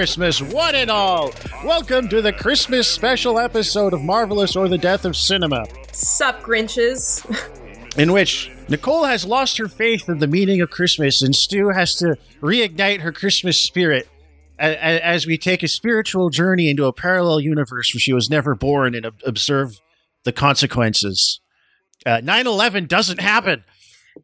Christmas, one and all! Welcome to the Christmas special episode of Marvelous or the Death of Cinema, Sup, Grinches? in which Nicole has lost her faith in the meaning of Christmas, and Stu has to reignite her Christmas spirit as we take a spiritual journey into a parallel universe where she was never born and observe the consequences. Uh, 9 11 doesn't happen.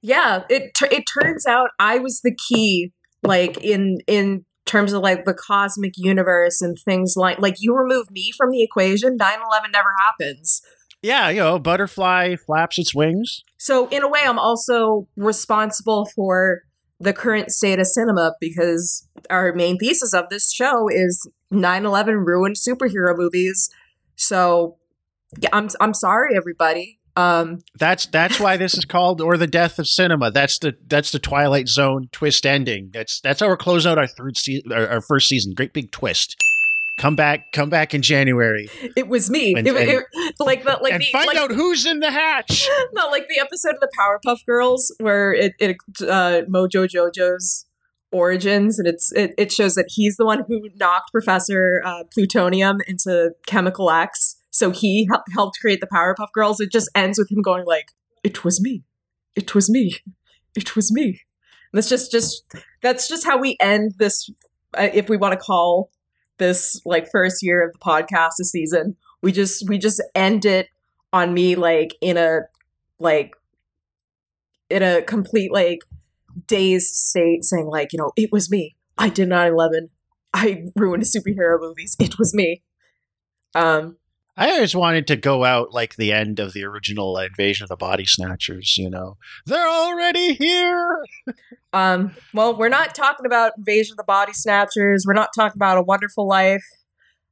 yeah, it it turns out I was the key, like in in terms of like the cosmic universe and things like like you remove me from the equation, 9-11 never happens. Yeah, you know, butterfly flaps its wings. So in a way, I'm also responsible for the current state of cinema because our main thesis of this show is 9/11 ruined superhero movies. So yeah, I'm I'm sorry, everybody. Um, That's that's why this is called "Or the Death of Cinema." That's the that's the Twilight Zone twist ending. That's that's how we're closing out our third season, our, our first season. Great big twist. Come back, come back in January it was me. And- It- it- like the like and the find like, out who's in the hatch. not like the episode of the Powerpuff Girls where it it uh, Mojo Jojo's origins, and it's it, it shows that he's the one who knocked Professor uh, Plutonium into Chemical X, so he hel- helped create the Powerpuff Girls. It just ends with him going like, "It was me, it was me, it was me." And that's just just that's just how we end this. Uh, if we want to call this like first year of the podcast this season, we just we just end it on me like in a like in a complete like dazed state saying like you know it was me i did 9-11 i ruined superhero movies it was me um I always wanted to go out like the end of the original Invasion of the Body Snatchers. You know, they're already here. um well we're not talking about invasion of the body snatchers we're not talking about a wonderful life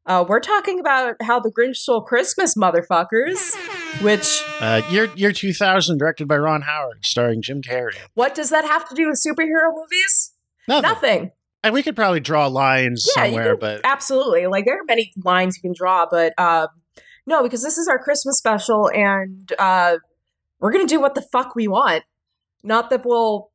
uh, we're talking about how the Grinch stole Christmas, motherfuckers. Which, Uh, year year two thousand, directed by Ron Howard, starring Jim Carrey. what does that have to do with superhero movies? Nothing. Nothing. And we could probably draw lines Yeah, somewhere, can- but absolutely like there are many lines you can draw but um no because this is our christmas special and uh we're gonna do what the fuck we want not that we'll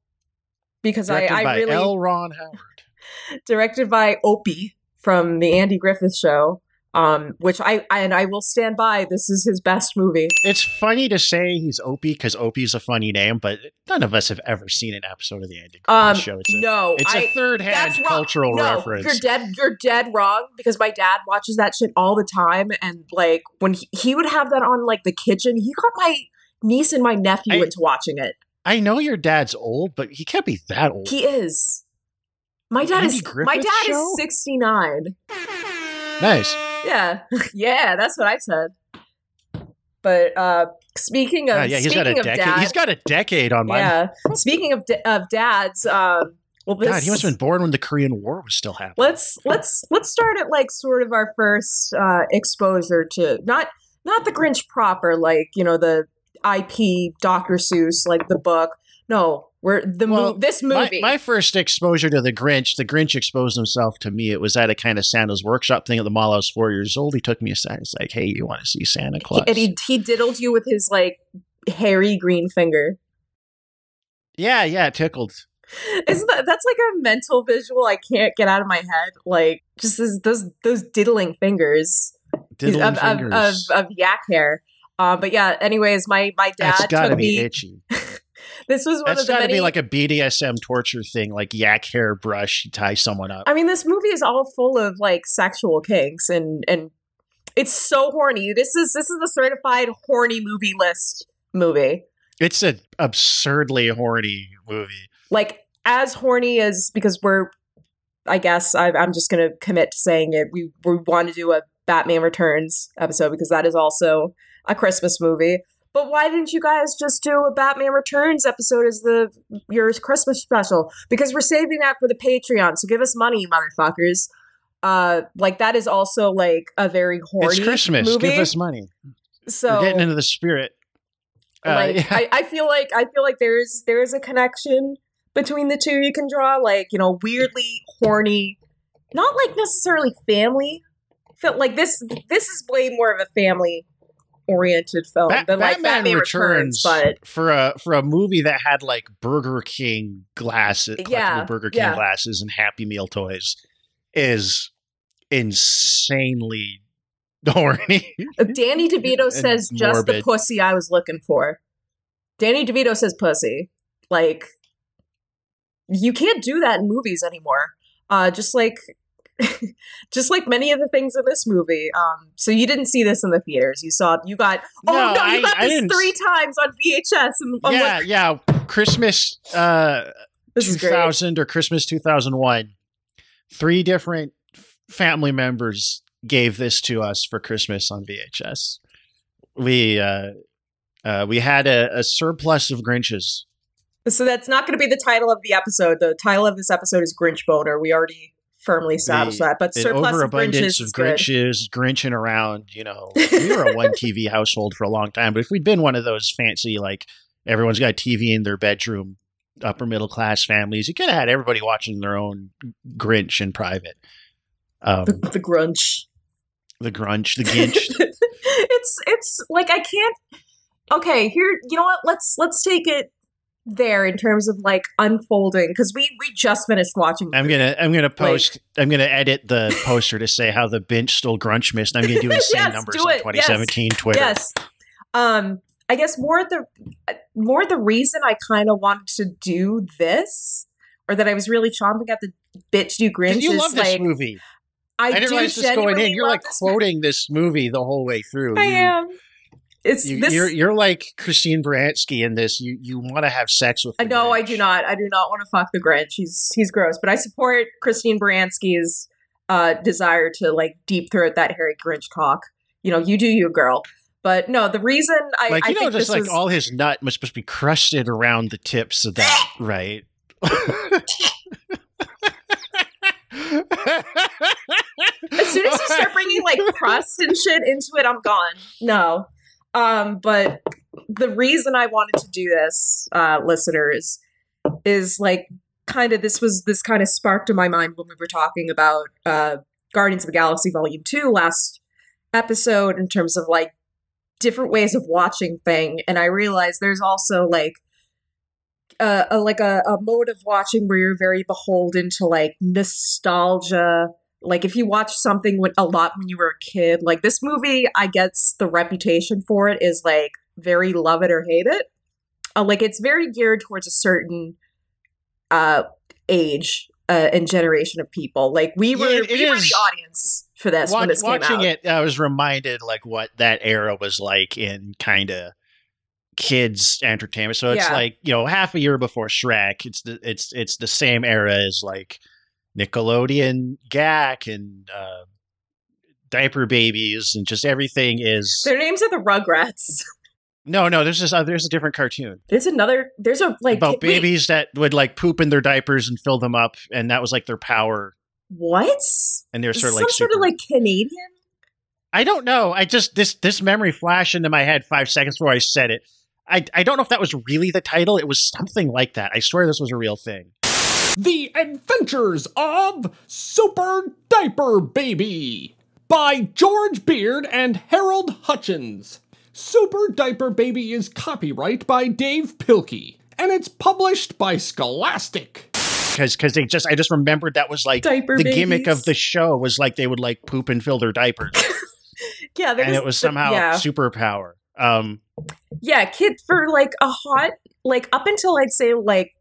because I, I by really L. Ron Howard. directed by opie from the andy griffith show um which I, I and i will stand by this is his best movie It's funny to say he's Opie because Opie's a funny name, but none of us have ever seen an episode of the Andy Griffith um Show. It's a, no it's a third-hand cultural no, reference. You're dead. You're dead wrong because my dad watches that shit all the time, and like when he, he would have that on like the kitchen, he got my niece and my nephew I- into watching it. I know your dad's old, but he can't be that old. He is. My dad Andy is. my dad Show? is sixty nine. nice. Yeah, yeah, that's what I said. But uh speaking of Ah, yeah, he's got a decade. dad, He's got a decade on my. yeah. speaking of da- of dads, um, well, this, God, he must have been born when the Korean War was still happening. let's let's let's start at like sort of our first uh exposure to not not the grinch proper like you know the ip dr seuss like the book no we're the Well, mo- this movie my first exposure to the Grinch, the Grinch exposed himself to me. It was at a kind of Santa's workshop thing at the mall. I was four years old. He took me aside. He's like, "Hey, you want to see Santa Claus?" and he he diddled you with his like hairy green finger yeah, yeah, tickled. isn't that that's like a mental visual i can't get out of my head like just this, those those diddling fingers Diddling of, of, of, fingers. of yak hair uh, but yeah anyways my my dad That's got to took be me itchy. this was one That's of the got to many be like a BDSM torture thing, like yak hair brush. Tie someone up. I mean, this movie is all full of like sexual kinks and and it's so horny. This is this is the certified horny movie list movie. It's an absurdly horny movie. Like as horny as because we're, I guess I, I'm just gonna commit to saying it. We we want to do a Batman Returns episode because that is also a Christmas movie. But why didn't you guys just do a Batman Returns episode as the your Christmas special? Because we're saving that for the Patreon. So give us money, motherfuckers. Uh, like that is also like a very horny It's Christmas. movie. Give us money. so We're getting into the spirit. Uh, like yeah. I, I feel like I feel like there's there's a connection between the two you can draw. Like you know, weirdly horny, not like necessarily family. Feel like this this is way more of a family oriented film Ba- than like Batman, Batman Returns, Returns. But for a for a movie that had like Burger King glasses, Yeah, Burger King yeah. glasses, and Happy Meal toys, is insanely horny. Danny DeVito says just the pussy I was looking for. Danny DeVito says pussy. Like you can't do that in movies anymore. Uh just like just like many of the things in this movie. Um so you didn't see this in the theaters. You saw you got oh No, no, you I- got this three times on VHS and I'm yeah, like yeah. Christmas uh, great. 2000 or Christmas 2001. Three different family members gave this to us for Christmas on VHS. We uh, uh, we had a, a surplus of Grinches. So that's not going to be the title of the episode. The title of this episode is Grinch Boner. We already firmly established The- that. But surplus of Grinches of. Grinches, Grinching around. You know, we were a one TV household for a long time, but if we'd been one of those fancy, like everyone's got a TV in their bedroom, upper middle class families, you could have had everybody watching their own Grinch in private. Um, The, the grunch. the Grunch, the Ginch. it's it's like I can't. Okay, here. You know what? Let's let's take it there in terms of like unfolding because we we just finished watching. I'm gonna I'm gonna post I'm gonna edit the poster to say how the bench stole grunch missed. I'm gonna do insane Yes, numbers do on it. Yes. 2017 Twitter. Yes. Um. I guess more the more the reason I kind of wanted to do this, or that I was really chomping at the bit to do Grinch. 'Cause you love this like movie. I, I, didn't do realize this going in. You're like this quoting this movie the whole way through. I You- am. It's You, this. you're you're like Christine Baranski in this. You you want to have sex with? No, I do not. I do not want to fuck the Grinch. He's he's gross. But I support Christine Baranski's uh, desire to like deep throat that hairy Grinch cock. You know, you do you, girl. But no, the reason I, Like I you know, think just like was all his nut must must be crusted around the tips of that, right? as soon as you start bringing like crust and shit into it, I'm gone. No. Um, but the reason I wanted to do this, uh, listeners, is like kind of this was this kind of sparked in my mind when we were talking about uh Guardians of the Galaxy Volume 2 last episode in terms of like different ways of watching thing. And I realized there's also like uh, a like a, a mode of watching where you're very beholden to like nostalgia like if you watch something with a lot when you were a kid like this movie i guess the reputation for it is like very love it or hate it uh, like it's very geared towards a certain uh age uh, and generation of people like we were Yeah, we were the audience for this when Watch, this came watching out it, I was reminded like what that era was like in kind of kids entertainment. So it's Yeah. like you know half a year before Shrek. It's the it's it's the same era as like Nickelodeon, GAC, and uh, diaper babies, and just everything is their names are the rugrats no no. There's this uh, there's a different cartoon there's another there's a like about wait, babies that would like poop in their diapers and fill them up, and that was like their power. what And they're sort of like some like sort of like canadian I don't know. I just this this memory flashed into my head five seconds before I said it. I I don't know if that was really the title. It was something like that. I swear this was a real thing. The Adventures of Super Diaper Baby by George Beard and Harold Hutchins. Super Diaper Baby is copyright by Dav Pilkey, and it's published by Scholastic. Because because they just I just remembered that was like Diaper the gimmick of the show was like they would like poop and fill their diapers, yeah and it was somehow yeah. superpower. Um, yeah kid for like a hot like up until i'd say like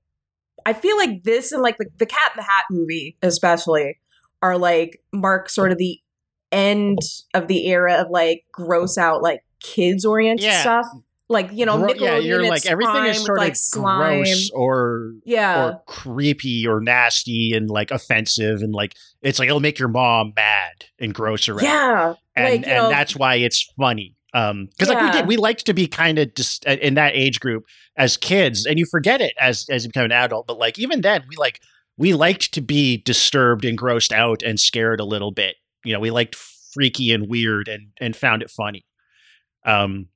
i feel like this and like the, the cat in the hat movie especially are like mark sort of the end of the era of like gross out like kids oriented Yeah. stuff. Like you know gro- yeah, you're like everything is sort with, like of slime. gross or yeah. or creepy or nasty and like offensive and like it's like it'll make your mom mad and gross out. yeah. And like, and know- that's why it's funny Um, because like we Yeah. did, we liked to be kind of just uh, in that age group as kids, and you forget it as as you become an adult. But like even then, we like we liked to be disturbed and grossed out and scared a little bit. You know, we liked freaky and weird and and found it funny. Um,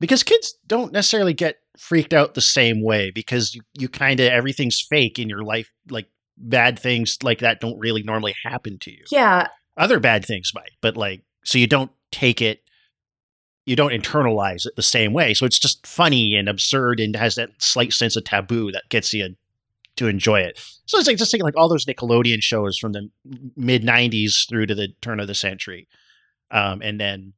because kids don't necessarily get freaked out the same way because you, you kind of everything's fake in your life like bad things like that don't really normally happen to you Yeah, other bad things might but like so you don't take it you don't internalize it the same way. So it's just funny and absurd and has that slight sense of taboo that gets you to enjoy it. So it's like just thinking like all those nickelodeon shows from the mid 90s through to the turn of the century. Um, and then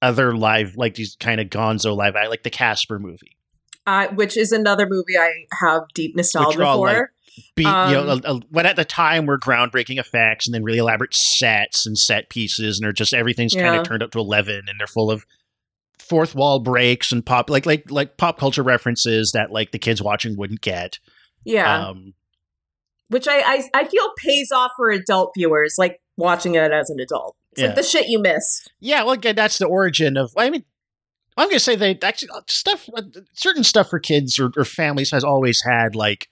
other live like these kind of gonzo live like the casper movie. Uh, which is another movie I have deep nostalgia for. like, be, you know, Um, a- a- when at the time were groundbreaking effects and then really elaborate sets and set pieces, and they're just everything's kind of turned up to eleven, and they're full of fourth wall breaks and pop like like like pop culture references that like the kids watching wouldn't get. yeah, Um, which I, I I feel pays off for adult viewers, like watching it as an adult. It's Yeah. like the shit you missed. yeah, well, again, that's the origin of. I mean, I'm gonna say they actually uh, stuff certain stuff for kids or, or families has always had like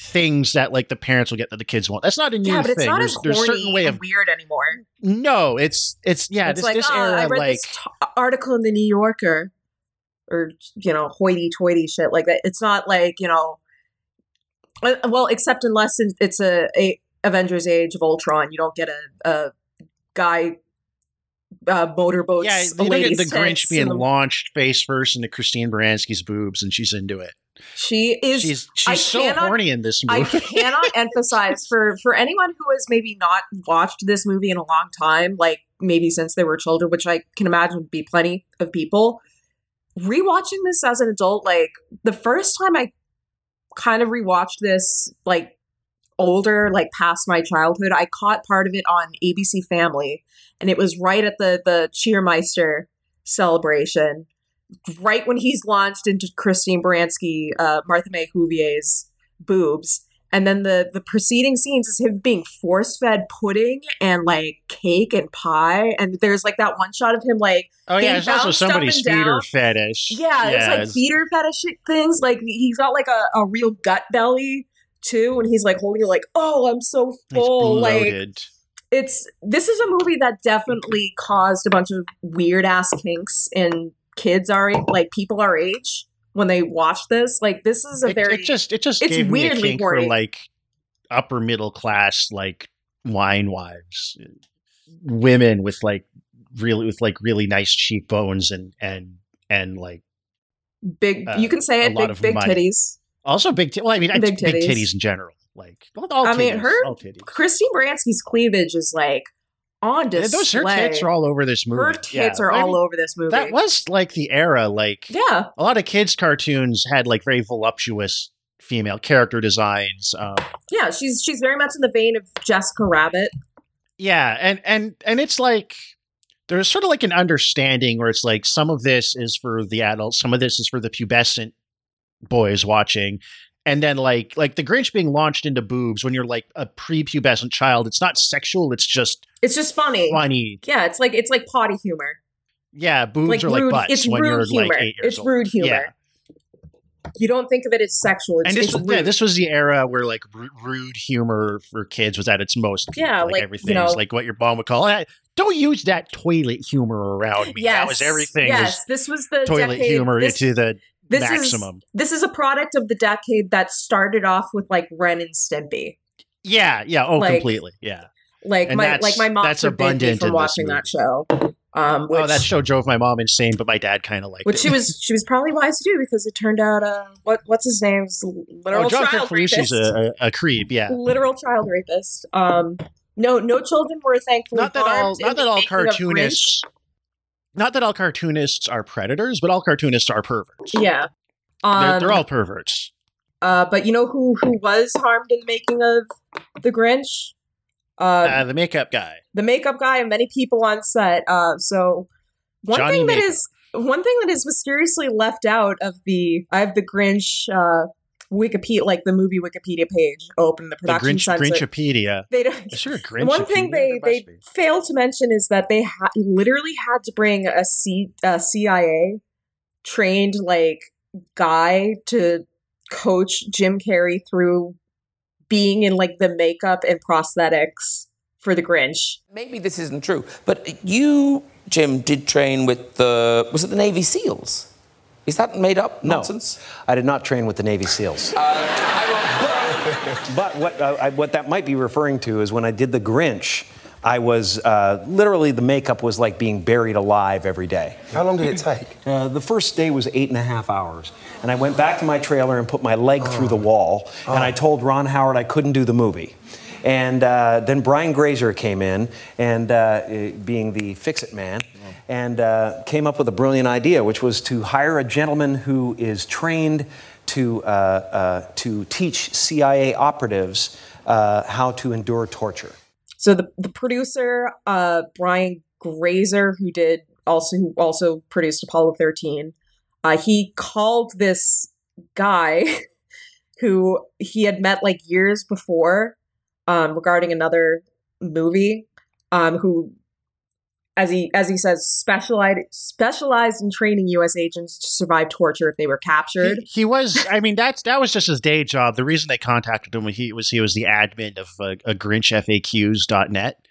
things that like the parents will get that the kids won't. That's not a new yeah, but it's thing. not there's, as there's certain way and of weird anymore. no, it's it's yeah, it's this like, this oh, era I read like this t- article in the New Yorker, or you know, hoity-toity shit like that. It's not like you know, uh, well, except unless it- it's a, a Avengers: Age of Ultron, you don't get a, a guy uh, motorboats. Yeah, look at the Grinch being the- launched face first into Christine Baranski's boobs, and she's into it. She is. she's I she's so cannot- horny in this movie. I cannot emphasize for for anyone who has maybe not watched this movie in a long time, like maybe since they were children, which I can imagine would be plenty of people. Rewatching this as an adult, like the first time I kind of rewatched this, like older, like past my childhood, I caught part of it on ABC Family, and it was right at the the Cheermeister celebration, right when he's launched into Christine Baranski, uh, Martha May Whovier's boobs. And then the the preceding scenes is him being force fed pudding and like cake and pie. And there's like that one shot of him like oh yeah, there's also somebody's feeder fetish. yeah, there's like it's- feeder fetish things. Like he's got like a, a real gut belly too, and he's like holding it like, oh, I'm so it's full. Like it's this is a movie that definitely caused a bunch of weird ass kinks in kids are like people our age when they watch this. Like this is a It, very it just it just it's me weirdly kink for like upper middle class like wine wives, women with like really with like really nice cheekbones and and and like big. uh, you can say a it, lot big of big money. titties. also big. T- well, I mean, I- Big big titties. titties in general. Like all I mean, titties, her- all. Christine Baranski's cleavage is like on Yeah, those her tits are all over this movie. Her tits Yeah, are but I all mean, over this movie. That was like the era. Like yeah, a lot of kids' cartoons had like very voluptuous female character designs. Um, yeah. She's she's very much in the vein of Jessica Rabbit. yeah, and and and it's like there's sort of like an understanding where it's like some of this is for the adults, some of this is for the pubescent boys watching. And then like like the Grinch being launched into boobs when you're like a prepubescent child, it's not sexual, it's just It's just funny. funny. Yeah, it's like it's like potty humor. Yeah, boobs Like are like rude. butts it's when rude you're humor. like eight years it's old. rude humor. Yeah. You don't think of it as sexual. It's, and this it's was, yeah, this was the era where like ru- rude humor for kids was at its most. Yeah, like, like, you everything's know- like what your mom would call. "Eh, Don't use that toilet humor around me. yes, that was everything. Yes, this was the toilet decade, humor this, to the this maximum. Is, this is a product of the decade that started off with like Ren and Stimpy. yeah, yeah. Oh, like, completely. Yeah. Like And my like my mom that's abundant from watching that show. Um, which, oh, that show drove my mom insane, but my dad kind of liked which it. Which she was she was probably wise to do because it turned out uh what what's his name's literal oh, John child Colicio's rapist. a, a, a creep. Yeah. literal child rapist. Um, no, no children were thankfully Not that all. Not that all cartoonists. Not that all cartoonists are predators, but all cartoonists are perverts. Yeah, um, They're, they're all perverts. Uh, but you know who who was harmed in the making of the Grinch? Uh, Uh, the makeup guy. the makeup guy and many people on set. Uh, so one Johnny thing that Makeup. is one thing that is mysteriously left out of the I have the Grinch uh, Wikipedia, like the movie Wikipedia page, open the The production Grinch, censor. Grinchopedia. They don't. Is there a Grinch? One thing they they failed to mention is that they ha- literally had to bring a, C- a CIA trained like guy to coach Jim Carrey through being in like the makeup and prosthetics for the Grinch. Maybe this isn't true, but you, Jim, did train with the was it the Navy SEALs? Is that made up No. nonsense? I did not train with the Navy SEALs. but what, uh, I, what that might be referring to is when I did the Grinch, I was uh, literally the makeup was like being buried alive every day. How long did it take? Uh, the first day was eight and a half hours. And I went back to my trailer and put my leg through the wall. And I told Ron Howard I couldn't do the movie. And uh, then Brian Grazer came in, and uh, uh, being the fix it man, and uh, came up with a brilliant idea, which was to hire a gentleman who is trained to, uh, uh, to teach CIA operatives uh, how to endure torture. So the the producer, uh, Brian Grazer, who did also who also produced Apollo thirteen, uh, he called this guy who he had met like years before um, regarding another movie, um, who, as he as he says, specialized specialized in training U.S. agents to survive torture if they were captured. He, he was. I mean, that's that was just his day job. The reason they contacted him was he was he was the admin of uh, a GrinchFAQs.net,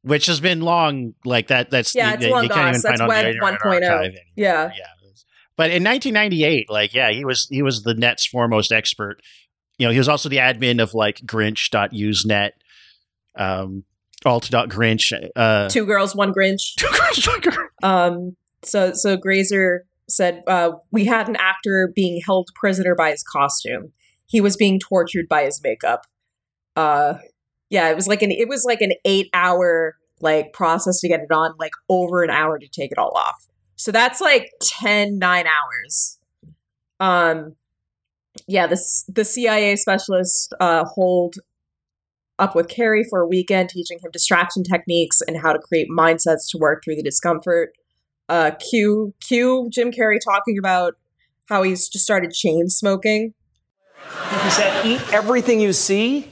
which has been long like that. That's Yeah, it's you long even. That's Web 1.0. Archive anymore. Yeah. yeah. But in 1998, like yeah, he was he was the net's foremost expert. You know, he was also the admin of like Grinch.usenet, um, alt.grinch. Uh, Two girls, one Grinch. Two Grinch. Um, so so Grazer said uh, we had an actor being held prisoner by his costume. He was being tortured by his makeup. Uh, yeah, it was like an it was like an eight hour like process to get it on, like over an hour to take it all off. So that's like 10, 9 hours. Um, yeah, this the CIA specialist uh, hold up with Carrey for a weekend, teaching him distraction techniques and how to create mindsets to work through the discomfort. Uh, Q, Q, Jim Carrey talking about how he's just started chain smoking. He said, eat everything you see.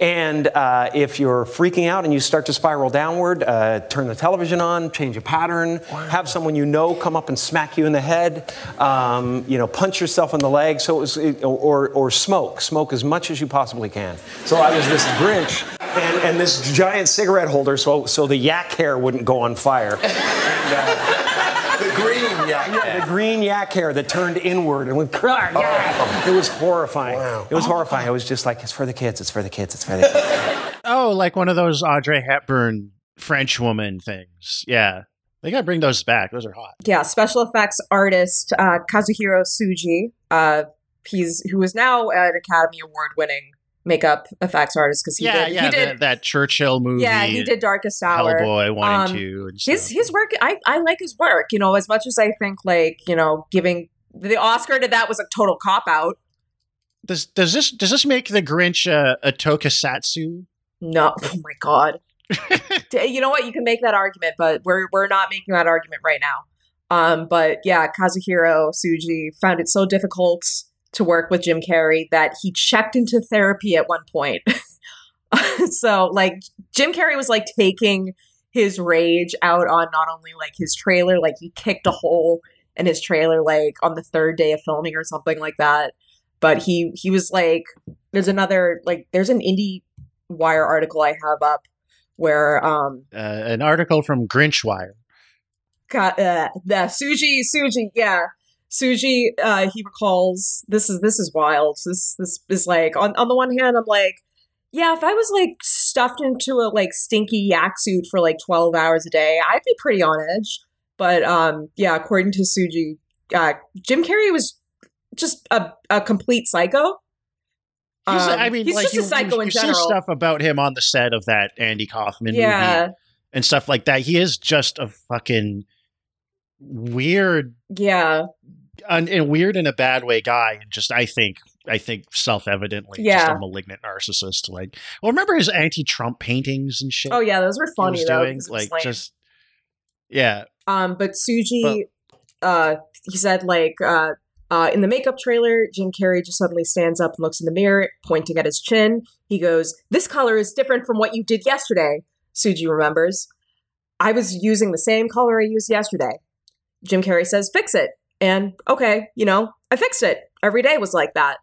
And uh, if you're freaking out and you start to spiral downward, uh, turn the television on, change a pattern, have someone you know come up and smack you in the head, um, you know, punch yourself in the leg, so it was, or, or smoke, smoke as much as you possibly can. So I was this Grinch and, and this giant cigarette holder, so, so the yak hair wouldn't go on fire. The green yak. Yeah, the green yak hair that turned inward and went. It was horrifying. Wow. It was horrifying. It was just like it's for the kids. It's for the kids. It's for the kids. oh, like one of those Audrey Hepburn French woman things. Yeah, they gotta bring those back. Those are hot. Yeah, special effects artist uh, Kazuhiro Tsuji. Uh, he's who is now an Academy Award winning makeup effects artist because he yeah, did yeah, he did that, that Churchill movie. yeah he did Darkest Hour. Hellboy one Um, and two. And his his work I, I like his work you know as much as i think like you know giving the oscar to that was a total cop out does does this does this make the Grinch uh, a tokusatsu? no oh my god you know what you can make that argument but we're we're not making that argument right now um but yeah kazuhiro tsuji found it so difficult to work with jim carrey that he checked into therapy at one point. So like jim carrey was like taking his rage out on not only like his trailer like he kicked a hole in his trailer like on the third day of filming or something like that. But he he was like there's another like there's an indie wire article i have up where um Uh, an article from Grinchwire. got uh, the Tsuji Tsuji yeah Tsuji uh he recalls this is this is wild. This this is like on on the one hand I'm like yeah if I was like stuffed into a like stinky yak suit for like 12 hours a day I'd be pretty on edge. But um yeah according to Tsuji uh Jim Carrey was just a, a complete psycho. He's, Um, I mean, he's like just you, a psycho you, in you general. see stuff about him on the set of that Andy Kaufman yeah. movie and stuff like that. He is just a fucking weird yeah and, and weird in a bad way guy and just i think i think self-evidently just a malignant narcissist like well remember his anti-trump paintings and shit oh yeah those were funny was though doing 'cause it was like just yeah Um, but Tsuji, uh, he said like uh, Uh, in the makeup trailer, Jim Carrey just suddenly stands up and looks in the mirror, pointing at his chin. He goes, This color is different from what you did yesterday. Tsuji remembers. I was using the same color I used yesterday. Jim Carrey says, Fix it. And okay, you know, I fixed it. Every day was like that.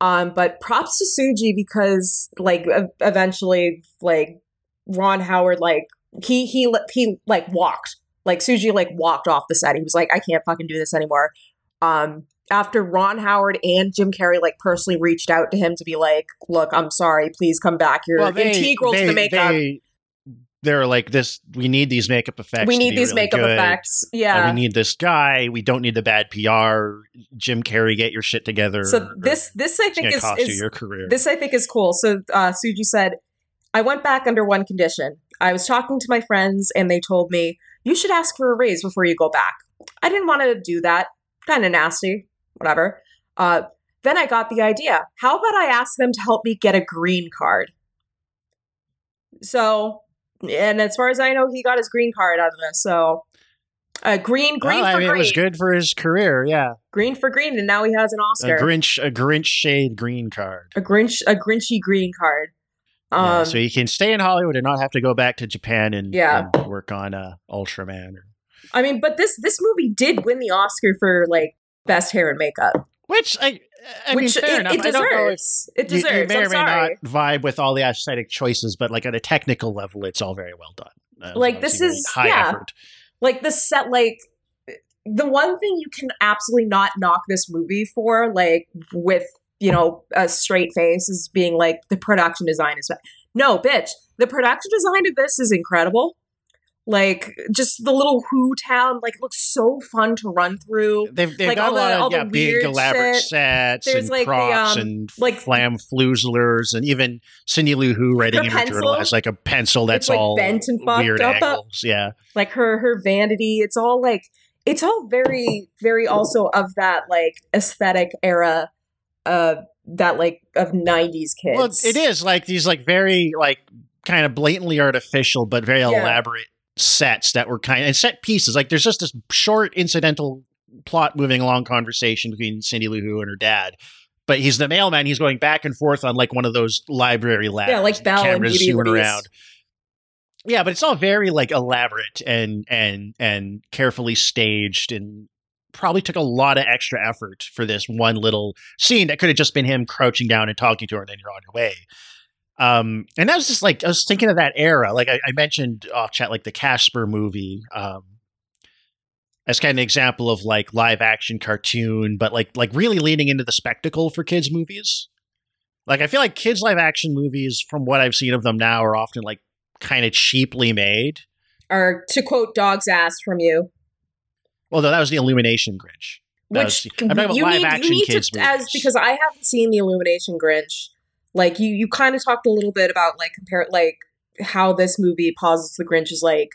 Um, but props to Tsuji because, like, eventually, like, Ron Howard, like, he he he like walked like Tsuji like walked off the set. He was like, I can't fucking do this anymore. Um, after Ron Howard and Jim Carrey like personally reached out to him to be like, look, I'm sorry, please come back. You're Well, they, integral they, to the makeup. They, they're like this. We need these makeup effects. we need these really makeup good. effects. Uh, Yeah. we need this guy. We don't need the bad PR. Jim Carrey, get your shit together. so this this I think is, is your career. this I think is cool. So uh, Tsuji said, I went back under one condition. I was talking to my friends and they told me you should ask for a raise before you go back. I didn't want to do that. Kind of nasty. Whatever. Uh, then I got the idea. How about I ask them to help me get a green card? So, and as far as I know, he got his green card out of this. So, uh, green, green well, I for mean, green, it was good for his career. Yeah, green for green, and now he has an a Oscar, Grinch, a Grinch shade green card. a Grinch, a Grinchy green card. Um, yeah, so he can stay in Hollywood and not have to go back to Japan and, Yeah. and work on uh, Ultraman. I mean, but this this movie did win the Oscar for like best hair and makeup, which I, I mean, which fair it, enough. it I don't know if deserves. It deserves. you may I'm or may sorry. not vibe with all the aesthetic choices, but like at a technical level, it's all very well done. Uh, Like, this is- high yeah. effort. Like the set, like the one thing you can absolutely not knock this movie for, like with you know a straight face, is being like the production design is. Bad. No, bitch, the production design of this is incredible. Like just the little Who town, like looks so fun to run through. They've, they've Like, got all a lot the- of yeah, big elaborate shit. sets There's, and like, the, props um, and like- flam floozlers and even Cindy Lou Who writing in her journal has like a pencil that's like, all bent and fucked weird up. angles. Yeah, like her her vanity it's all like it's all very very also of that like aesthetic era uh that like of 90s kids well, it is like these like very like kind of blatantly artificial but very Yeah. elaborate sets that were kind of and set pieces. Like there's just this short incidental plot moving along conversation between Cindy Lou Who and her dad. But he's the mailman. He's going back and forth on like one of those library labs. Yeah, like and cameras zooming around. Yeah, but it's all very like elaborate and and and carefully staged and probably took a lot of extra effort for this one little scene that could have just been him crouching down and talking to her and then you're on your way. Um, and that was just like I was thinking of that era. Like I, I mentioned off chat, like the Casper movie. Um, as kind of an example of like live action cartoon, but like like really leaning into the spectacle for kids movies. Like I feel like kids live action movies, from what I've seen of them now, are often like kind of cheaply made. or to quote dog's ass from you Although that was the Illumination Grinch. That which was- I'm talking about you live need, action you need kids to as because i haven't seen the illumination grinch like you you kind of talked a little bit about like compare like how this movie posits the grinch is like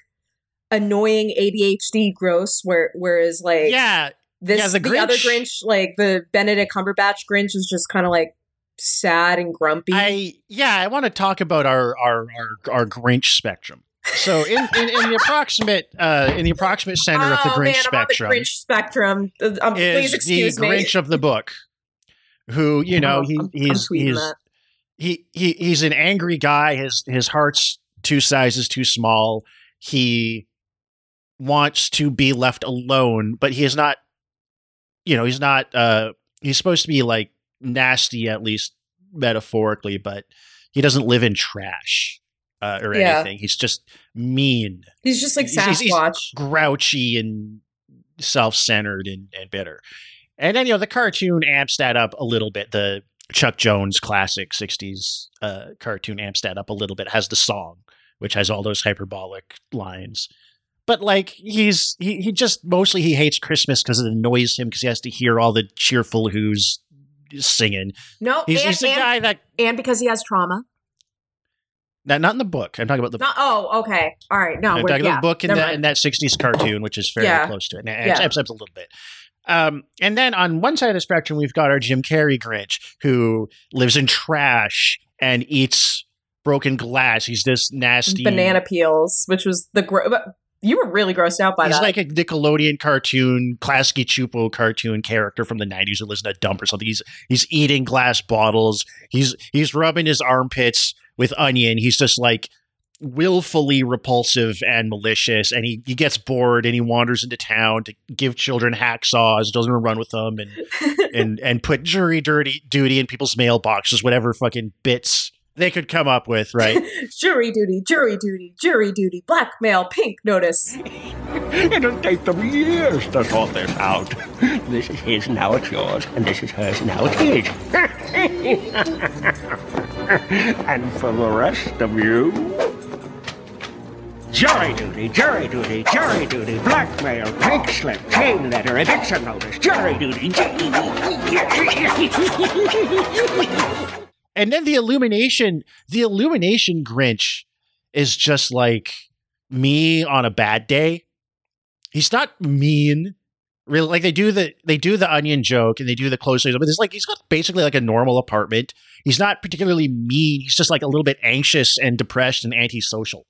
annoying adhd gross where whereas like yeah, this Yeah, the the, other Grinch- like the Benedict Cumberbatch Grinch, is just kind of like sad and grumpy. I yeah, I want to talk about our our our, our Grinch spectrum. So in, in, in the approximate uh, in the approximate center of the oh Grinch man, spectrum the Grinch spectrum. Uh, Um, please is the excuse me. Grinch of the book, who you know Oh, he he's he's that. He, he he's an angry guy. His his heart's two sizes too small. He wants to be left alone, but he is not. You know, he's not. uh He's supposed to be like nasty, at least metaphorically, but he doesn't live in trash uh, or Yeah. anything. He's just mean, He's just like he's- he's- he's- Sasquatch. grouchy, and self-centered and, and bitter. And then you know the cartoon amps that up a little bit. The Chuck Jones classic '60s uh, cartoon amps that up a little bit. Has the song, which has all those hyperbolic lines. But like he's he he just mostly he hates Christmas because it annoys him because he has to hear all the cheerful who's singing. No, He's, and, he's the and, guy that and because he has trauma. not, not in the book. I'm talking about the Not, oh, okay. All right. No, I'm we're, talking yeah, about the book in that in that '60s cartoon, which is fairly Yeah. close to it. And Yeah. it amps up a little bit. Um, and then on one side of the spectrum, we've got our Jim Carrey Grinch, who lives in trash and eats broken glass. He's this nasty banana peels, which was the gro- You were really grossed out by He's that. like a Nickelodeon cartoon, Klasky Csupo cartoon character from the '90s who lives in a dump or something. He's he's eating glass bottles. He's he's rubbing his armpits with onion. He's just like willfully repulsive and malicious. And he he gets bored and he wanders into town to give children hacksaws. Doesn't run with them and and and put jury dirty duty in people's mailboxes. Whatever fucking bits they could come up with, right? jury duty, jury duty, jury duty, blackmail, pink notice. It'll take them years to sort this out. This is his, now it's yours, and this is hers, now it's his. and for the rest of you. Jury duty, jury duty, jury duty, blackmail, pink slip, chain letter, eviction notice, jury duty. and then the illumination the illumination grinch is just like me on a bad day. He's not mean really. Like they do the they do the onion joke and they do the close but it's like he's got basically like a normal apartment. He's not particularly mean. He's just like a little bit anxious and depressed and antisocial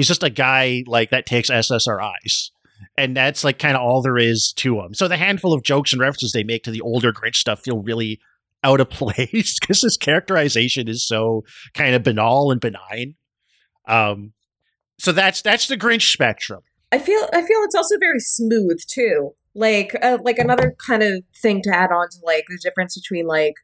he's just a guy like that takes ssris and that's like kind of all there is to him so the handful of jokes and references they make to the older grinch stuff feel really out of place because his characterization is so kind of banal and benign. Um, so that's that's the Grinch spectrum. I feel I feel it's also very smooth too. Like uh, like another kind of thing to add on to like the difference between like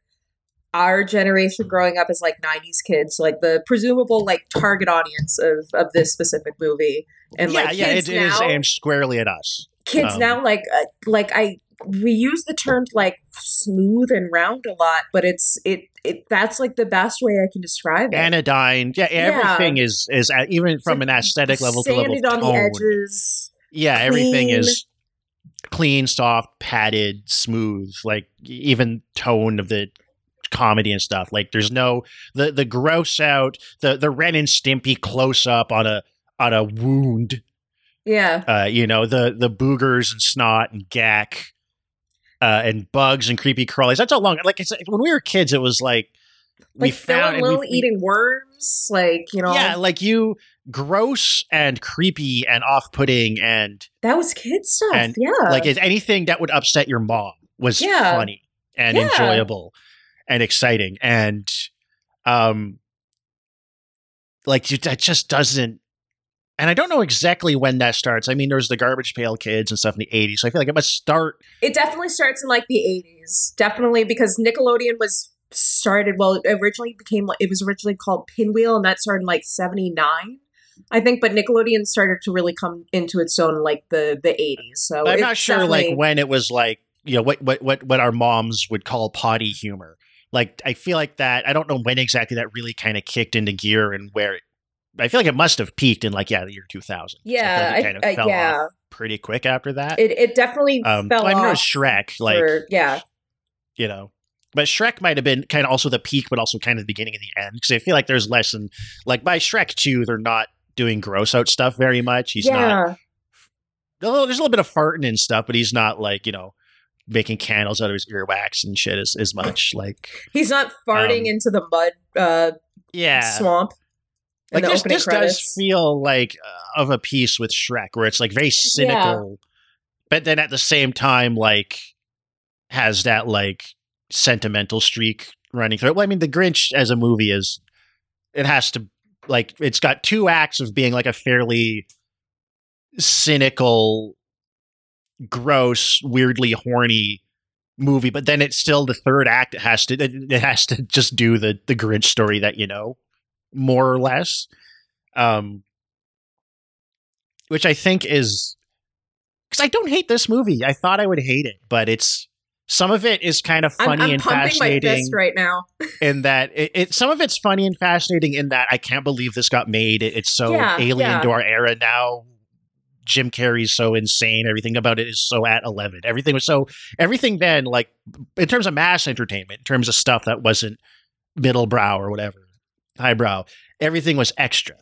our generation growing up as like 90s kids like the presumable like target audience of of this specific movie and yeah, like yeah, it, it is now, aimed squarely at us. kids um, now like uh, like I we use the term like smooth and round a lot but it's it it that's like the best way I can describe it. Anodyne, yeah, everything is is uh, even from an aesthetic level to level on tone. the edges. yeah, everything is clean, soft, padded, smooth. Like even tone of the comedy and stuff. Like there's no the the gross out the the Ren and Stimpy close up on a on a wound Yeah. uh, you know, the the boogers and snot and gack, uh, and bugs and creepy crawlies. That's how long. Like I said, when we were kids, it was like we Like found and we- eating worms, like you know. Yeah, like you gross and creepy and off putting and that was kid stuff. and yeah. like is anything that would upset your mom was Yeah. funny and Yeah. enjoyable and exciting and um like that just doesn't and I don't know exactly when that starts. I mean, there's the Garbage Pail Kids and stuff in the 80s. So I feel like it must start It definitely starts in like the 80s. Definitely because Nickelodeon was started well it originally became it was originally called Pinwheel and that started in like 79 I think but Nickelodeon started to really come into its own like the the 80s so But I'm not sure like when it was like you know what what what what our moms would call potty humor. Like I feel like that. I don't know when exactly that really kind of kicked into gear and where. It, I feel like it must have peaked in like yeah the year 2000. yeah so I like it I- of fell yeah off pretty quick after that. it, it definitely um, fell I mean, it off was Shrek, like for- yeah you know. But Shrek might have been kind of also the peak, but also kind of the beginning and the end. Because I feel like there's less than like by Shrek two, they're not doing gross out stuff very much. He's not yeah little- there's a little bit of farting and stuff, but he's not like you know making candles out of his earwax and shit as, as much. Like he's not farting Um, into the mud uh yeah, swamp like this, this credits. does feel like uh, of a piece with Shrek, where it's like very cynical, but then at the same time like has that like sentimental streak running through it. Well, I mean, The Grinch as a movie is it has to like it's got two acts of being like a fairly cynical, gross, weirdly horny movie, but then it's still the third act. It has to it, has to just do the the Grinch story that you know more or less, um, which I think is because I don't hate this movie. I thought I would hate it, but it's some of it is kind of I'm, funny I'm and pumping my fascinating right now in that it, it some of it's funny and fascinating in that I can't believe this got made. It, it's so Yeah, alien yeah. to our era now. Jim Carrey's so insane. Everything about it is so at eleven. Everything was so everything then like in terms of mass entertainment, in terms of stuff that wasn't middle brow or whatever, highbrow. Everything was extra.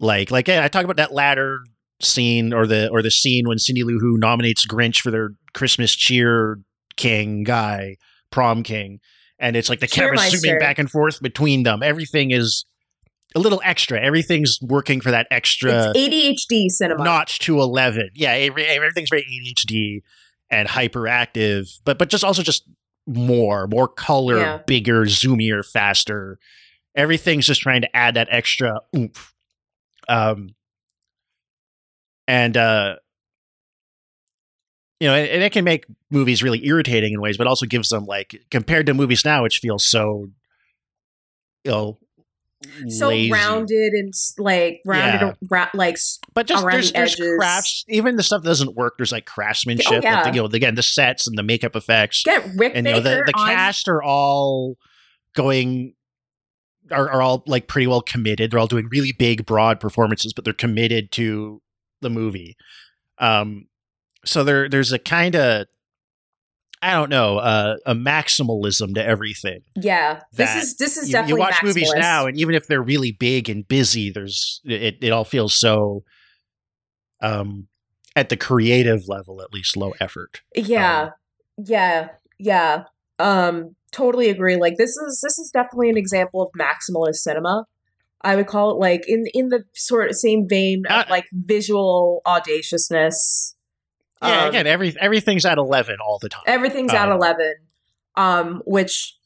Like like I talk about that ladder scene or the or the scene when Cindy Lou Who nominates Grinch for their Christmas cheer king guy, prom king, and it's like the camera zooming back and forth between them. Everything is a little extra. Everything's working for that extra it's ADHD cinema. notch to 11. Yeah, everything's very ADHD and hyperactive, but but just also just more, more color, Yeah. bigger, zoomier, faster. Everything's just trying to add that extra oomph. Um and uh you know, and, and it can make movies really irritating in ways, but also gives them like compared to movies now, which feels so you know so lazy. rounded and like rounded, Yeah. ra- like But just around there's, the there's edges. crafts. Even the stuff that doesn't work. There's like craftsmanship. Oh, yeah. you know, again, the sets and the makeup effects, get Rick and you know, the the on. cast are all going are, are all like pretty well committed. They're all doing really big, broad performances, but they're committed to the movie. Um, so there there's a kind of I don't know uh, a maximalism to everything. Yeah, this is this is you, definitely you watch movies now, and even if they're really big and busy, there's it. It all feels so, um, at the creative level, at least, low effort. Yeah, Um, yeah, yeah. Um, totally agree. Like this is this is definitely an example of maximalist cinema. I would call it like in in the sort of same vein of Uh, like visual audaciousness. Yeah, Um, again, every everything's at eleven all the time. everything's at um, 11 um which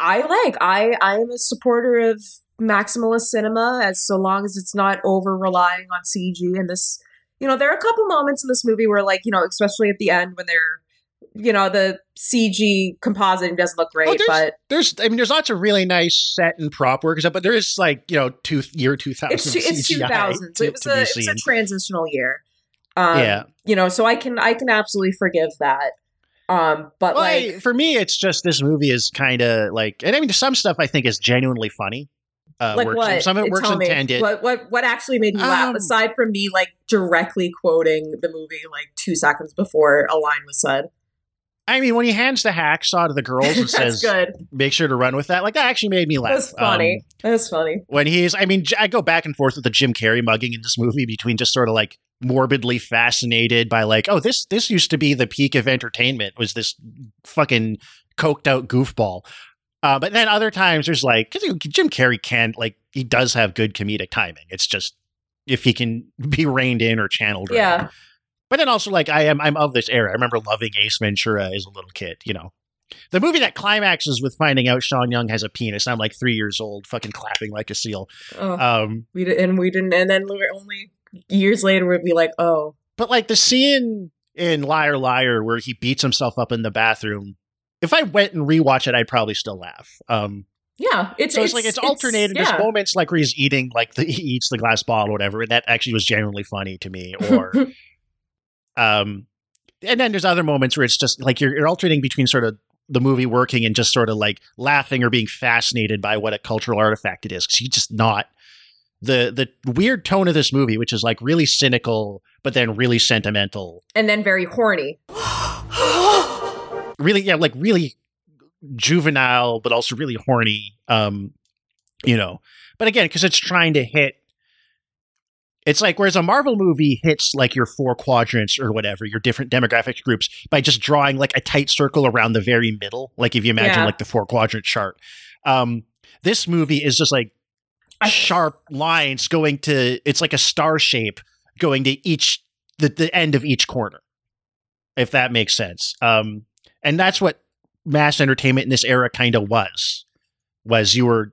i like i i am a supporter of maximalist cinema as so long as it's not over relying on cg and this you know there are a couple moments in this movie where like you know especially at the end when they're you know the cg compositing doesn't look great Oh, there's- but There's, I mean, there's lots of really nice set and prop work, but there is like you know, two year two thousand. it's two, it's 2000 so it was a it was a transitional year um Yeah. you know so i can i can absolutely forgive that um but Well, like I- for me, it's just this movie is kind of like, and I mean, some stuff I think is genuinely funny. Uh, like works, what? Some of it works Tell me. intended. What what what actually made you laugh Um, aside from me like directly quoting the movie like two seconds before a line was said? I mean, when he hands the hacksaw to the girls and says, good. "Make sure to run with that," like that actually made me laugh. That's funny. Um, That's funny. when he's, I mean, I go back and forth with the Jim Carrey mugging in this movie between just sort of like morbidly fascinated by like, oh, this this used to be the peak of entertainment was this fucking coked out goofball. Uh, but then other times there's like, because Jim Carrey can like he does have good comedic timing. It's just if he can be reined in or channeled. Yeah. But then also like I am I'm of this era. I remember loving Ace Ventura as a little kid, you know. The movie that climaxes with finding out Sean Young has a penis. I'm like three years old, fucking clapping like a seal. Oh, Um, we did, and we didn't, and then we were only years later we'd be like, oh, but like the scene in Liar Liar where he beats himself up in the bathroom. If I went and rewatch it, I'd probably still laugh. Um, yeah. It's so it's, like it's alternated. yeah. There's moments like where he's eating like the, he eats the glass bottle or whatever, and that actually was genuinely funny to me. Or um, and then there's other moments where it's just like you're, you're alternating between sort of the movie working and just sort of like laughing or being fascinated by what a cultural artifact it is because he's just not the the weird tone of this movie, which is like really cynical but then really sentimental, and then very horny. really yeah, like really juvenile but also really horny. Um, you know, but again, because it's trying to hit. It's like whereas a Marvel movie hits like your four quadrants or whatever, your different demographic groups by just drawing like a tight circle around the very middle, like if you imagine Yeah. like the four quadrant chart. Um, this movie is just like I- sharp lines going to it's like a star shape going to each the, the end of each corner if that makes sense um and that's what mass entertainment in this era kind of was was you were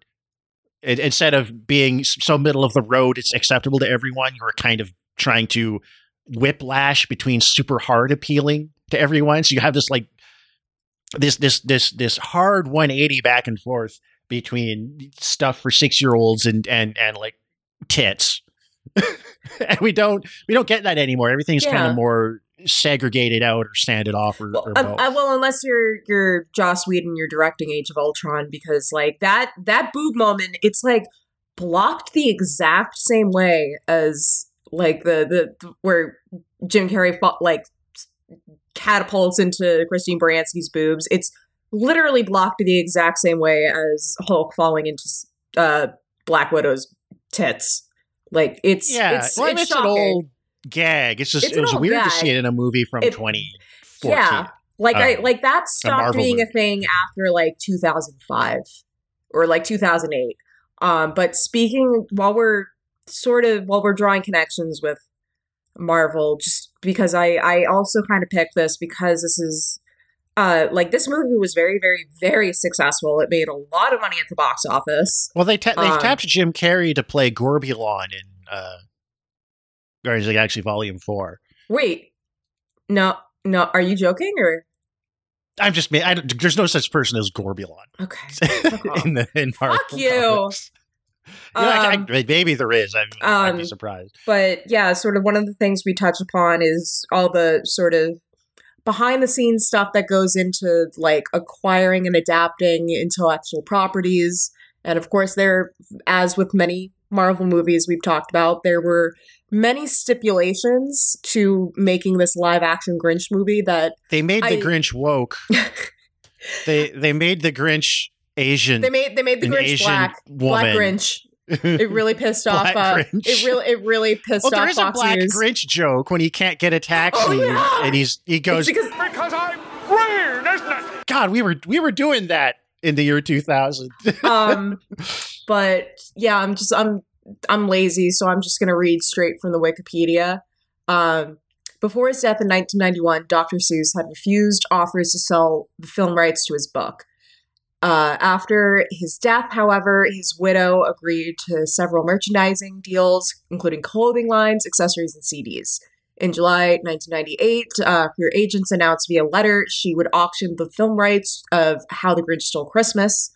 it, instead of being so middle of the road it's acceptable to everyone. You're kind of trying to whiplash between super hard appealing to everyone. So you have this like this this this this hard 180 back and forth between stuff for six year olds and and and like tits. And we don't we don't get that anymore. Everything's kind of more segregated out or sanded off or, Well, or uh, both. uh, well, unless you're you're Joss Whedon, you're directing Age of Ultron, because like that that boob moment, it's like blocked the exact same way as like the the where Jim Carrey fought, like catapults into Christine Baranski's boobs. It's literally blocked the exact same way as Hulk falling into uh, Black Widow's tits. Like it's yeah it's, well, it's it's an old gag it's just It's it was weird to see it in a movie from It- 2014 Yeah. Like I Um, like that stopped being a thing after like 2005 or like 2008. Um, but speaking while we're sort of while we're drawing connections with Marvel, just because I I also kind of picked this because this is uh like this movie was very very very successful. It made a lot of money at the box office. Well, they ta- they've Um, tapped Jim Carrey to play Gorbulon in uh, Guardians of the Galaxy Volume Four. Wait, no, no, are you joking or I'm just I there's no such person as Gorbulon okay? In the in Marvel Fuck you. know, I- I- Um, maybe there is. I'm, I'd be um, surprised. but yeah, sort of one of the things we touch upon is all the sort of behind the scenes stuff that goes into like acquiring and adapting intellectual properties. And of course, there, as with many Marvel movies we've talked about, there were many stipulations to making this live action Grinch movie that They made the Grinch woke. they they made the Grinch Asian. they made they made the Grinch Asian black black. Grinch. It really pissed off. Black Uh, it really it really pissed well, there off is a black News. Grinch joke when he can't get a taxi, Oh, yeah! and he's he It's goes, because Because I'm green, isn't it? "God, we were we were doing that in the year 2000." um but yeah i'm just i'm i'm lazy so i'm just to read straight from the wikipedia. Um before his death in 1991 dr seuss had refused offers to sell the film rights to his book. Uh, after his death, however, his widow agreed to several merchandising deals, including clothing lines, accessories, and CDs. In July 1998, uh, her agents announced via letter she would auction the film rights of How the Grinch Stole Christmas,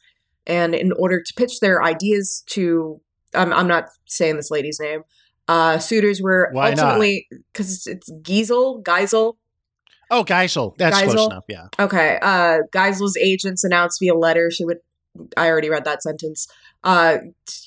and in order to pitch their ideas to I'm, I'm not saying this lady's name uh suitors were Why ultimately because it's, it's Giesel Geisel? Oh, Geisel, that's close enough. Yeah, okay uh Geisel's agents announced via letter she would I already read that sentence uh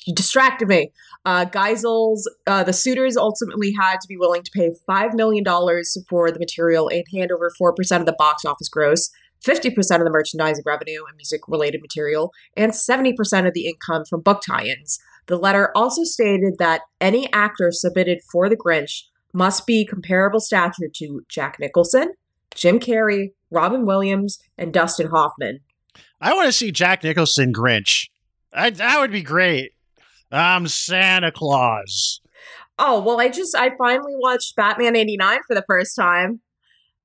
you distracted me. Uh Geisel's uh the suitors ultimately had to be willing to pay five million dollars for the material and hand over four percent of the box office gross 50% of the merchandising revenue and music related material, and 70% of the income from book tie ins. The letter also stated that any actor submitted for The Grinch must be comparable stature to Jack Nicholson, Jim Carrey, Robin Williams, and Dustin Hoffman. I want to see Jack Nicholson Grinch. I, that would be great. I'm Santa Claus. Oh, well, I just, I finally watched Batman 89 for the first time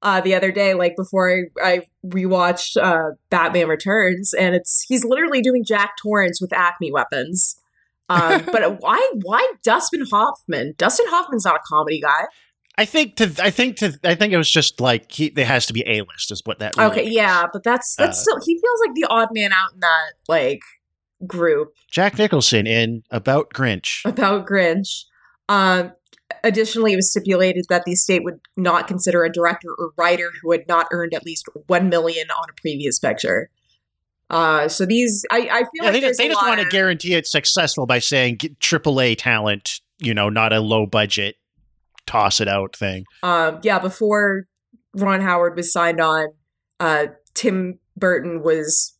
uh, the other day, like before I, I rewatched uh, Batman Returns, and it's, he's literally doing Jack Torrance with Acme weapons. Um, but why, why Dustin Hoffman? Dustin Hoffman's not a comedy guy. I think to I think to I think it was just like he there has to be a list is what that really Okay, means. yeah, but that's that's Uh, still he feels like the odd man out in that like group Jack Nicholson in About Grinch. about Grinch. Um, additionally, it was stipulated that the estate would not consider a director or writer who had not earned at least one million on a previous picture. Uh, so these, I, I feel Yeah, like they just, they just want to guarantee it's successful by saying AAA talent, you know, not a low budget toss it out thing. um, yeah, before Ron Howard was signed on, uh, Tim Burton was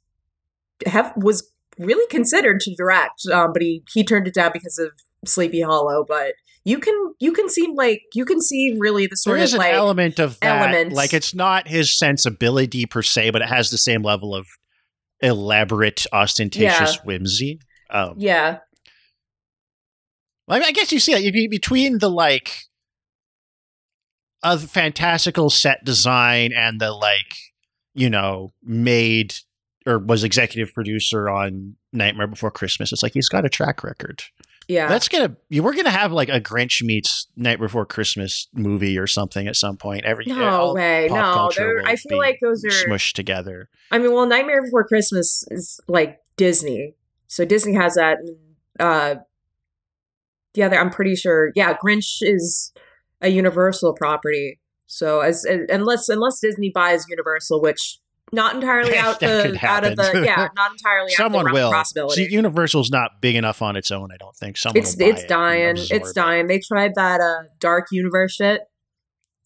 have was really considered to direct, um, but he he turned it down because of Sleepy Hollow. But you can you can see like you can see really the sort there is of an like element of that. elements. Like it's not his sensibility per se, but it has the same level of elaborate, ostentatious Yeah. whimsy. Um, yeah I, mean, I guess you see you- you- between the like of fantastical set design and the like, you know, made or was executive producer on Nightmare Before Christmas. It's like he's got a track record. Yeah. That's gonna you we're gonna have like a Grinch meets Night Before Christmas movie or something at some point. Every no way, no. culture they're- will I feel like those are. smushed together. I mean, well, Nightmare Before Christmas is like Disney, so Disney has that. Uh, the other, I'm pretty sure. Yeah, Grinch is a Universal property. So as, as unless unless Disney buys Universal, which not entirely out That the out of the yeah, not entirely Someone out of the will. possibility. See, Universal's not big enough on its own. I don't think someone. it's it's it dying. absorb It's it. dying. They tried that uh dark universe shit.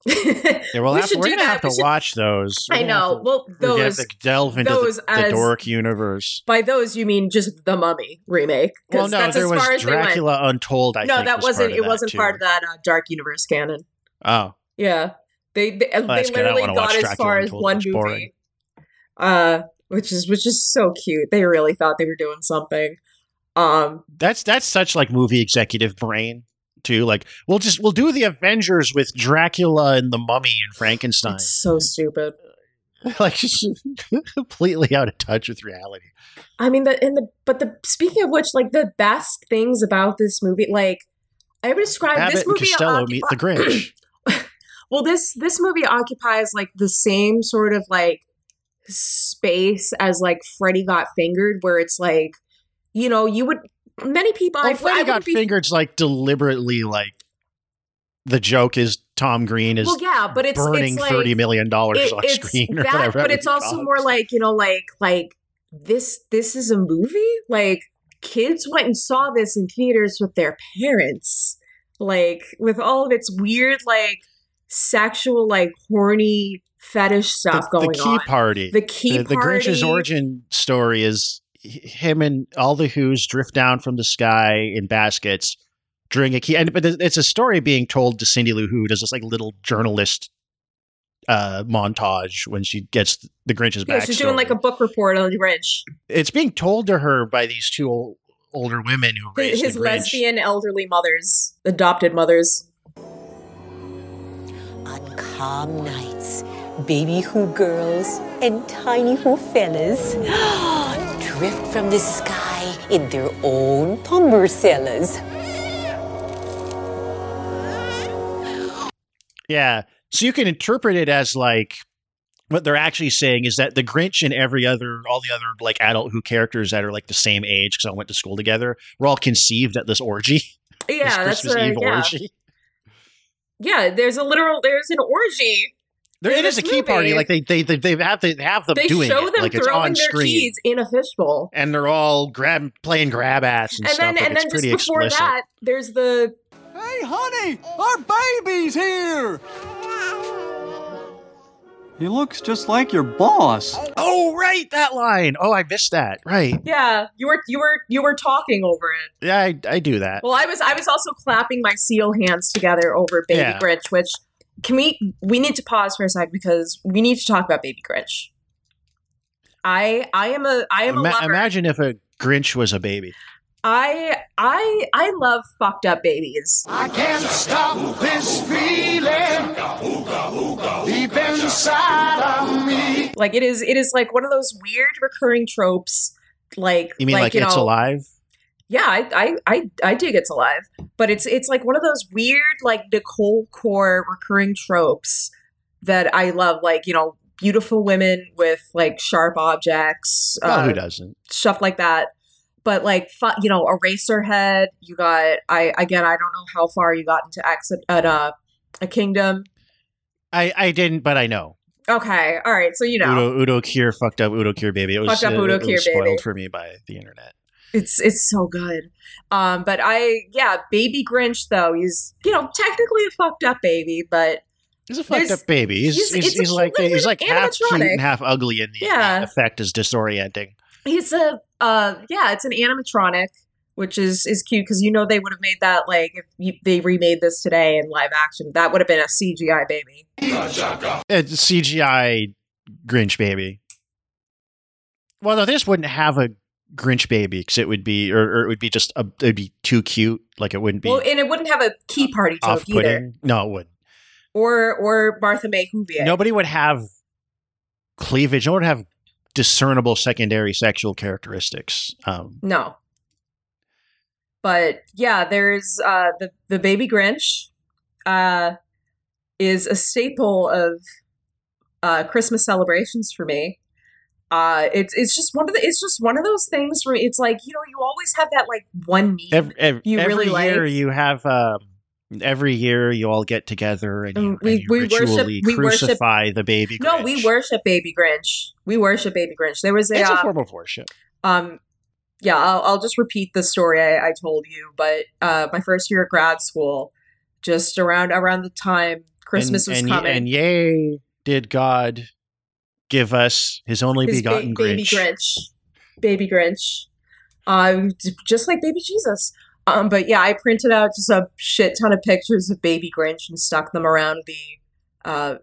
Yeah, we'll We should we're gonna that. have to should- watch those. We're I know. to- Well, those to delve into those the, the as- dork universe. by those you mean just the Mummy remake? Well, no, that's there as was far as they went. Dracula Untold. I no, think, that was wasn't. it that, wasn't too. part of that uh, Dark Universe canon. Oh, Yeah, they they, they that's good. I don't literally got as far as one movie. Uh, which is which is so cute. They really thought they were doing something. Um, That's that's such like movie executive brain too. Like we'll just we'll do the Avengers with Dracula and the Mummy and Frankenstein. it's so stupid. like just completely out of touch with reality. I mean, the and the but the speaking of which, like the best things about this movie, like I would describe Abbott this and movie. Costello occupi- meet the Grinch. well, this this movie occupies like the same sort of like space as like Freddy Got Fingered, where it's like, you know, you would many people. Oh, I, Freddy I got be- fingered's like deliberately like the joke is Tom Green is Well, yeah, but it's burning it's like, thirty million dollars it- on screen or that, whatever. but it's also more like you know, like like this. This is a movie. Like kids went and saw this in theaters with their parents. Like with all of its weird, like sexual, like horny fetish stuff the, going the key on. party. The key the, the Grinch's origin story is him and all the Who's drift down from the sky in baskets during a key. And but it's a story being told to Cindy Lou Who does this like little journalist uh montage when she gets the Grinch's Yeah, she's doing like a book report on the Grinch. it's being told to her by these two ol- older women who His, raised his the Grinch. lesbian elderly mothers, adopted mothers. On calm nights, baby who girls and tiny who fellas drift from the sky in their own umbrellas. Yeah. So you can interpret it as like what they're actually saying is that the Grinch and every other, all the other like adult Who characters that are like the same age because I went to school together, were all conceived at this orgy. this Yeah, that's Christmas a, Eve yeah. orgy. yeah. There's a literal. There's an orgy. There, it is a this key party. Like they they they, they have to have them They doing show it. them like it's throwing on their screen. keys in a fishbowl. And they're all grab playing grab ass and, and stuff. then like and then just before explicit. that, there's the Hey, honey, our baby's here. He looks just like your boss. Oh right, that line. Oh, I missed that. Right. yeah. You were you were you were talking over it. Yeah, I, I do that. Well, I was I was also clapping my seal hands together over Baby Yeah. Grinch, which can we we need to pause for a sec because we need to talk about Baby Grinch. I I am a I am a Ima- lover. imagine if a Grinch was a baby. I I I love fucked up babies. I can't stop this feeling deep inside of me. Like it is it is like one of those weird recurring tropes. Like You mean like, it's know, alive? Yeah, I, I I I dig It's Alive, but it's it's like one of those weird like Nicole core recurring tropes that I love. Like you know, beautiful women with like sharp objects, Well, uh, who doesn't? stuff like that. But like fu- you know, Eraserhead. You got I again. I don't know how far you got into Exit at uh, a Kingdom. I, I didn't, but I know. Okay, all right. So you know, Udo Udo Kier fucked up Udo Kier baby. It was, Fucked up uh, Udo it was Kier spoiled baby. for me by the internet. It's it's so good. Um, but I yeah, Baby Grinch though he's you know technically a fucked up baby, but He's a fucked up baby. He's he's- he's, he's like he's like half cute and half ugly, and the, Yeah. effect is disorienting. he's a uh yeah, it's an animatronic, which is is cute because you know they would have made that like if you, they remade this today in live action, that would have been a CGI baby. It's CGI Grinch baby. Well, no, this wouldn't have a Grinch baby because it would be, or, or it would be just a, it'd be too cute. Like it wouldn't be Well, and it wouldn't have a key party joke either. No, it wouldn't. or or Martha May Whovier. Nobody would have cleavage. No one would have discernible secondary sexual characteristics. Um, No. But yeah, there's uh the the baby Grinch uh is a staple of uh Christmas celebrations for me. Uh it's it's just one of the it's just one of those things where it's like, you know, you always have that like one meme. every, every, You every really year like- you have um, every year you all get together and you, Um, we- and you we ritually we worship- crucify the baby. Grinch. no, we worship baby Grinch. We worship baby Grinch. There was a It's a uh, form of worship. um yeah I'll, I'll just repeat the story I, I told you but uh my first year at grad school just around around the time christmas and, was and, coming and yay, did God give us His only His ba- begotten baby Grinch? grinch baby grinch um just like baby jesus um but yeah i printed out just a shit ton of pictures of baby grinch and stuck them around the uh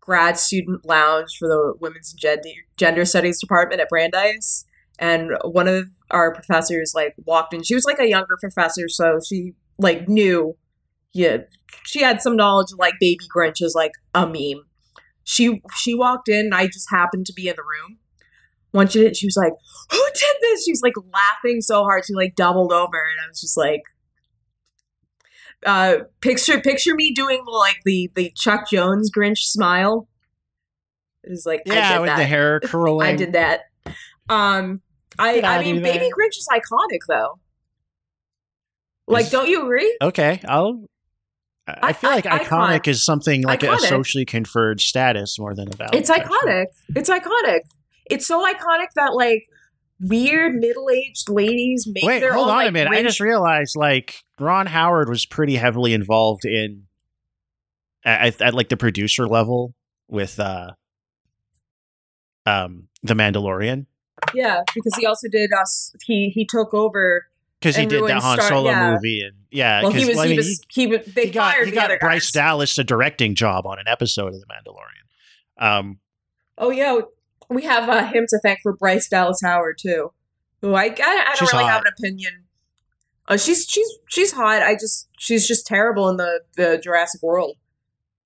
grad student lounge for the women's and gender, gender studies department at brandeis and one of our professors like walked in. She was like a younger professor, so she like knew. Yeah, she had some knowledge of like Baby Grinch is like a meme. She she walked in. and I just happened to be in the room. Once she did, she was like, "Who did this?" She was like laughing so hard she like doubled over, and I was just like, uh, "Picture picture me doing like the the Chuck Jones Grinch smile." It was like I Yeah, did with that. the hair curling. I did that. Um, I I I mean, Baby? Grinch is iconic though. Like, don't you agree? Okay, I'll. I I feel like I- iconic icon- is something like a socially conferred status more than a valid. It's iconic. It's iconic. It's so iconic that like weird middle-aged ladies make their own. Wait, their hold own on like a minute. I just realized like Ron Howard was pretty heavily involved in at, at like the producer level with uh um The Mandalorian yeah, because he also did us. He he took over because he did that Han Star- Solo yeah. movie and yeah, Well, he was well, I he was he, was they he got fired he the got other Bryce guys. Dallas a directing job on an episode of The Mandalorian. Um, Oh yeah, we have uh, him to thank for Bryce Dallas Howard too. Who I I, I don't really have an opinion. Uh, she's she's she's hot. I just she's just terrible in the the Jurassic World.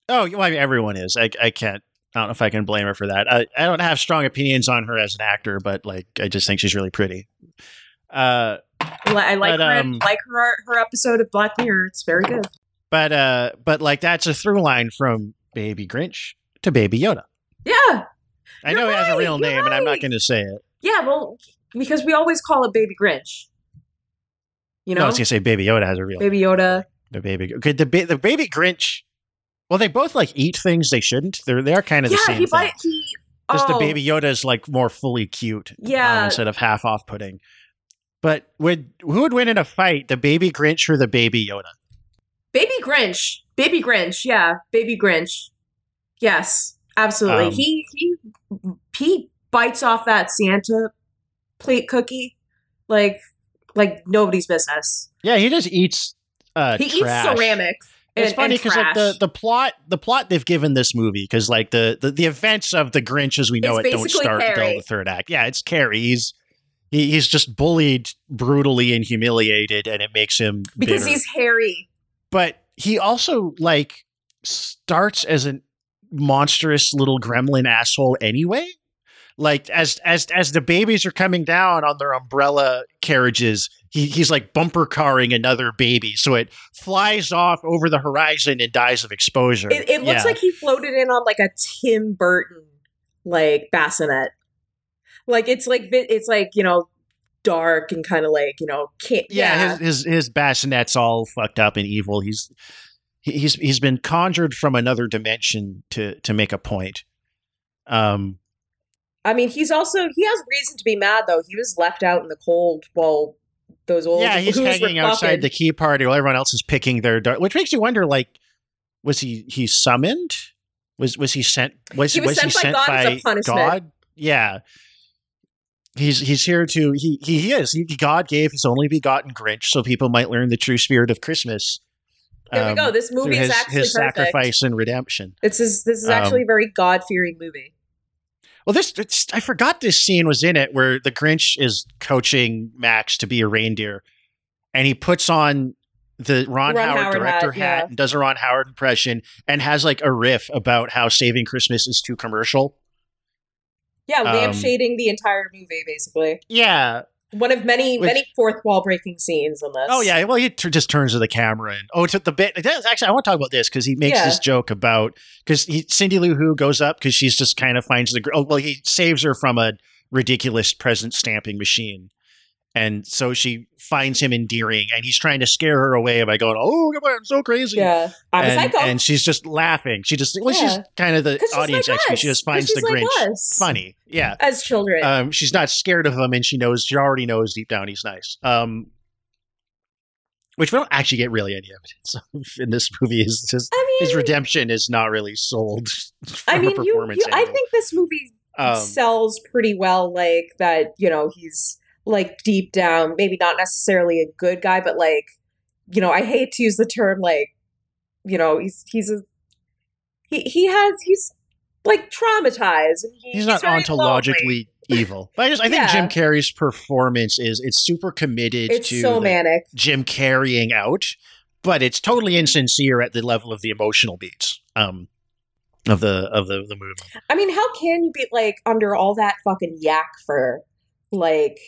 oh, well, I mean, everyone is. I I can't. I don't know if I can blame her for that. I, I don't have strong opinions on her as an actor, but like I just think she's really pretty. Uh, I like But, her um, like her her episode of Black Mirror. It's very good. but uh, but like that's a through line from Baby Grinch to Baby Yoda. Yeah, I know he has a real name, and I'm not going to say it. yeah. Well, because we always call it Baby Grinch. You No, I was going to say Baby Yoda has a real Baby Yoda. The baby. Okay, the ba- the Baby Grinch. Well, they both like eat things they shouldn't. They're they are kind of the Yeah, same he thing. bite he. Just the oh, Baby Yoda is like more fully cute. um, Yeah. instead of half off putting. But would who would win in a fight, the Baby Grinch or the Baby Yoda? Baby Grinch. Baby Grinch. Yeah, Baby Grinch. Yes, absolutely. Um, he he he bites off that Santa plate cookie like like nobody's business. Yeah, he just eats. Uh, he trash. eats ceramic. And, It's funny because like the, the plot the plot they've given this movie because like the, the the events of the Grinch as we know It's it don't start until the third act. Yeah, it's Carrie. He's he, he's just bullied brutally and humiliated, and it makes him because bitter. he's hairy. but he also like starts as a monstrous little gremlin asshole anyway like as as as the babies are coming down on their umbrella carriages he, he's like bumper carring another baby so it flies off over the horizon and dies of exposure It, it looks Yeah. like he floated in on like a Tim Burton like bassinet. Like it's like it's like you know dark and kind of like you know can't yeah, his his his bassinet's all fucked up and evil he's he's he's been conjured from another dimension to to make a point um I mean, he's also he has reason to be mad though. He was left out in the cold while those old yeah, he's hanging outside fucking- the key party while everyone else is picking their dart, which makes you wonder: like, was he he summoned? Was was he sent? Was He was he sent by sent God as a by punishment. God? Yeah, he's he's here to he he, is. He, God gave his only begotten Grinch so people might learn the true spirit of Christmas. There we um, go. This through movie is actually his perfect. sacrifice and redemption. This is this is Um, actually a very God fearing movie. Well, this I forgot this scene was in it where the Grinch is coaching Max to be a reindeer, and he puts on the Ron, Ron Howard, Howard director hat, hat, yeah. and does a Ron Howard impression, and has like a riff about how Saving Christmas is too commercial. Yeah, um, lampshading the entire movie basically. Yeah. One of many Which- many fourth wall breaking scenes in this. Oh yeah. Well, he t- just turns to the camera and oh, to the bit. Actually, I want to talk about this because he makes Yeah. this joke about because Cindy Lou Who goes up because she's just kind of finds the oh well he saves her from a ridiculous present stamping machine. And so she finds him endearing, and he's trying to scare her away by going, "Oh, come on, I'm so crazy." Yeah, I'm a and, psycho. and she's just laughing. She just, well, she's kind of the audience like expert. She just finds the like Grinch us. funny. Yeah, As children. um, she's not scared of him, and she knows she already knows deep down he's nice. Um, which we don't actually get really any evidence of in this movie. Is just I mean, his redemption is not really sold. I mean, you, performance you I think this movie Um, sells pretty well like that you know he's like deep down maybe not necessarily a good guy but like you know i hate to use the term like you know he's he's a he he has he's like traumatized and he, he's not ontologically lonely. evil. But I just I think Jim Carrey's performance is it's super committed It's to so manic. Jim carrying out, but it's totally insincere at the level of the emotional beats um of the of the the movie. I mean, how can you be like under all that fucking yak for Like,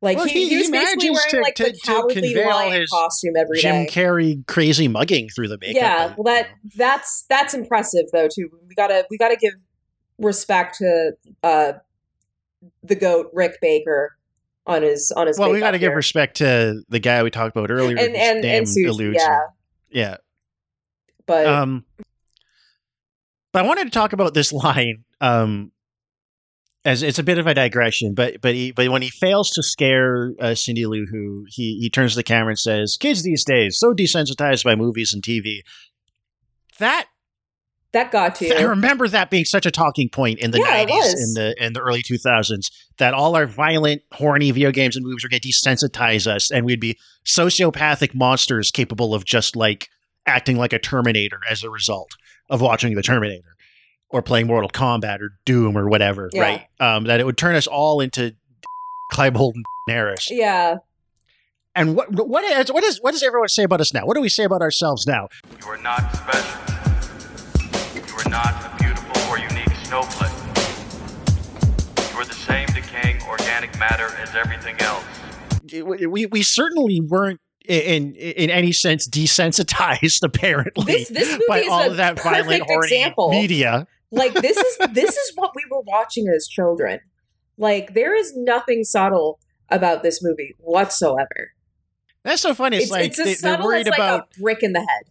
like Well, he, he- he, was basically wearing to- like to- the cowardly lion his costume every day. Jim Carrey crazy mugging through the makeup. yeah, well, that that's that's impressive though too. We gotta we gotta give respect to uh the goat Rick Baker on his on his. well, we got to give respect to the guy we talked about earlier. and and and eludes yeah, yeah. but Um, but I wanted to talk about this line. Um, as it's a bit of a digression, but but he, but when he fails to scare uh, Cindy Lou Who, he he turns to the camera and says, "Kids these days so desensitized by movies and TV." That that got to you. I remember that being such a talking point in the Yeah, nineties, was. in the in the early two thousands, that all our violent, horny video games and movies were going to desensitize us, and we'd be sociopathic monsters capable of just like acting like a Terminator as a result of watching the Terminator or playing Mortal Kombat or Doom or whatever, Yeah. right? Um, that it would turn us all into Klebold and Harris. yeah. And what what is what is what does everyone say about us now? What do we say about ourselves now? You are not special. You are not a beautiful or unique snowflake. You are the same decaying organic matter as everything else. we we certainly weren't in in any sense desensitized apparently This this movie by is all a of that violent perfect horny example. media. Like this is this is what we were watching as children. Like there is nothing subtle about this movie whatsoever. That's so funny. It's, It's, like it's they, are worried like about a brick in the head.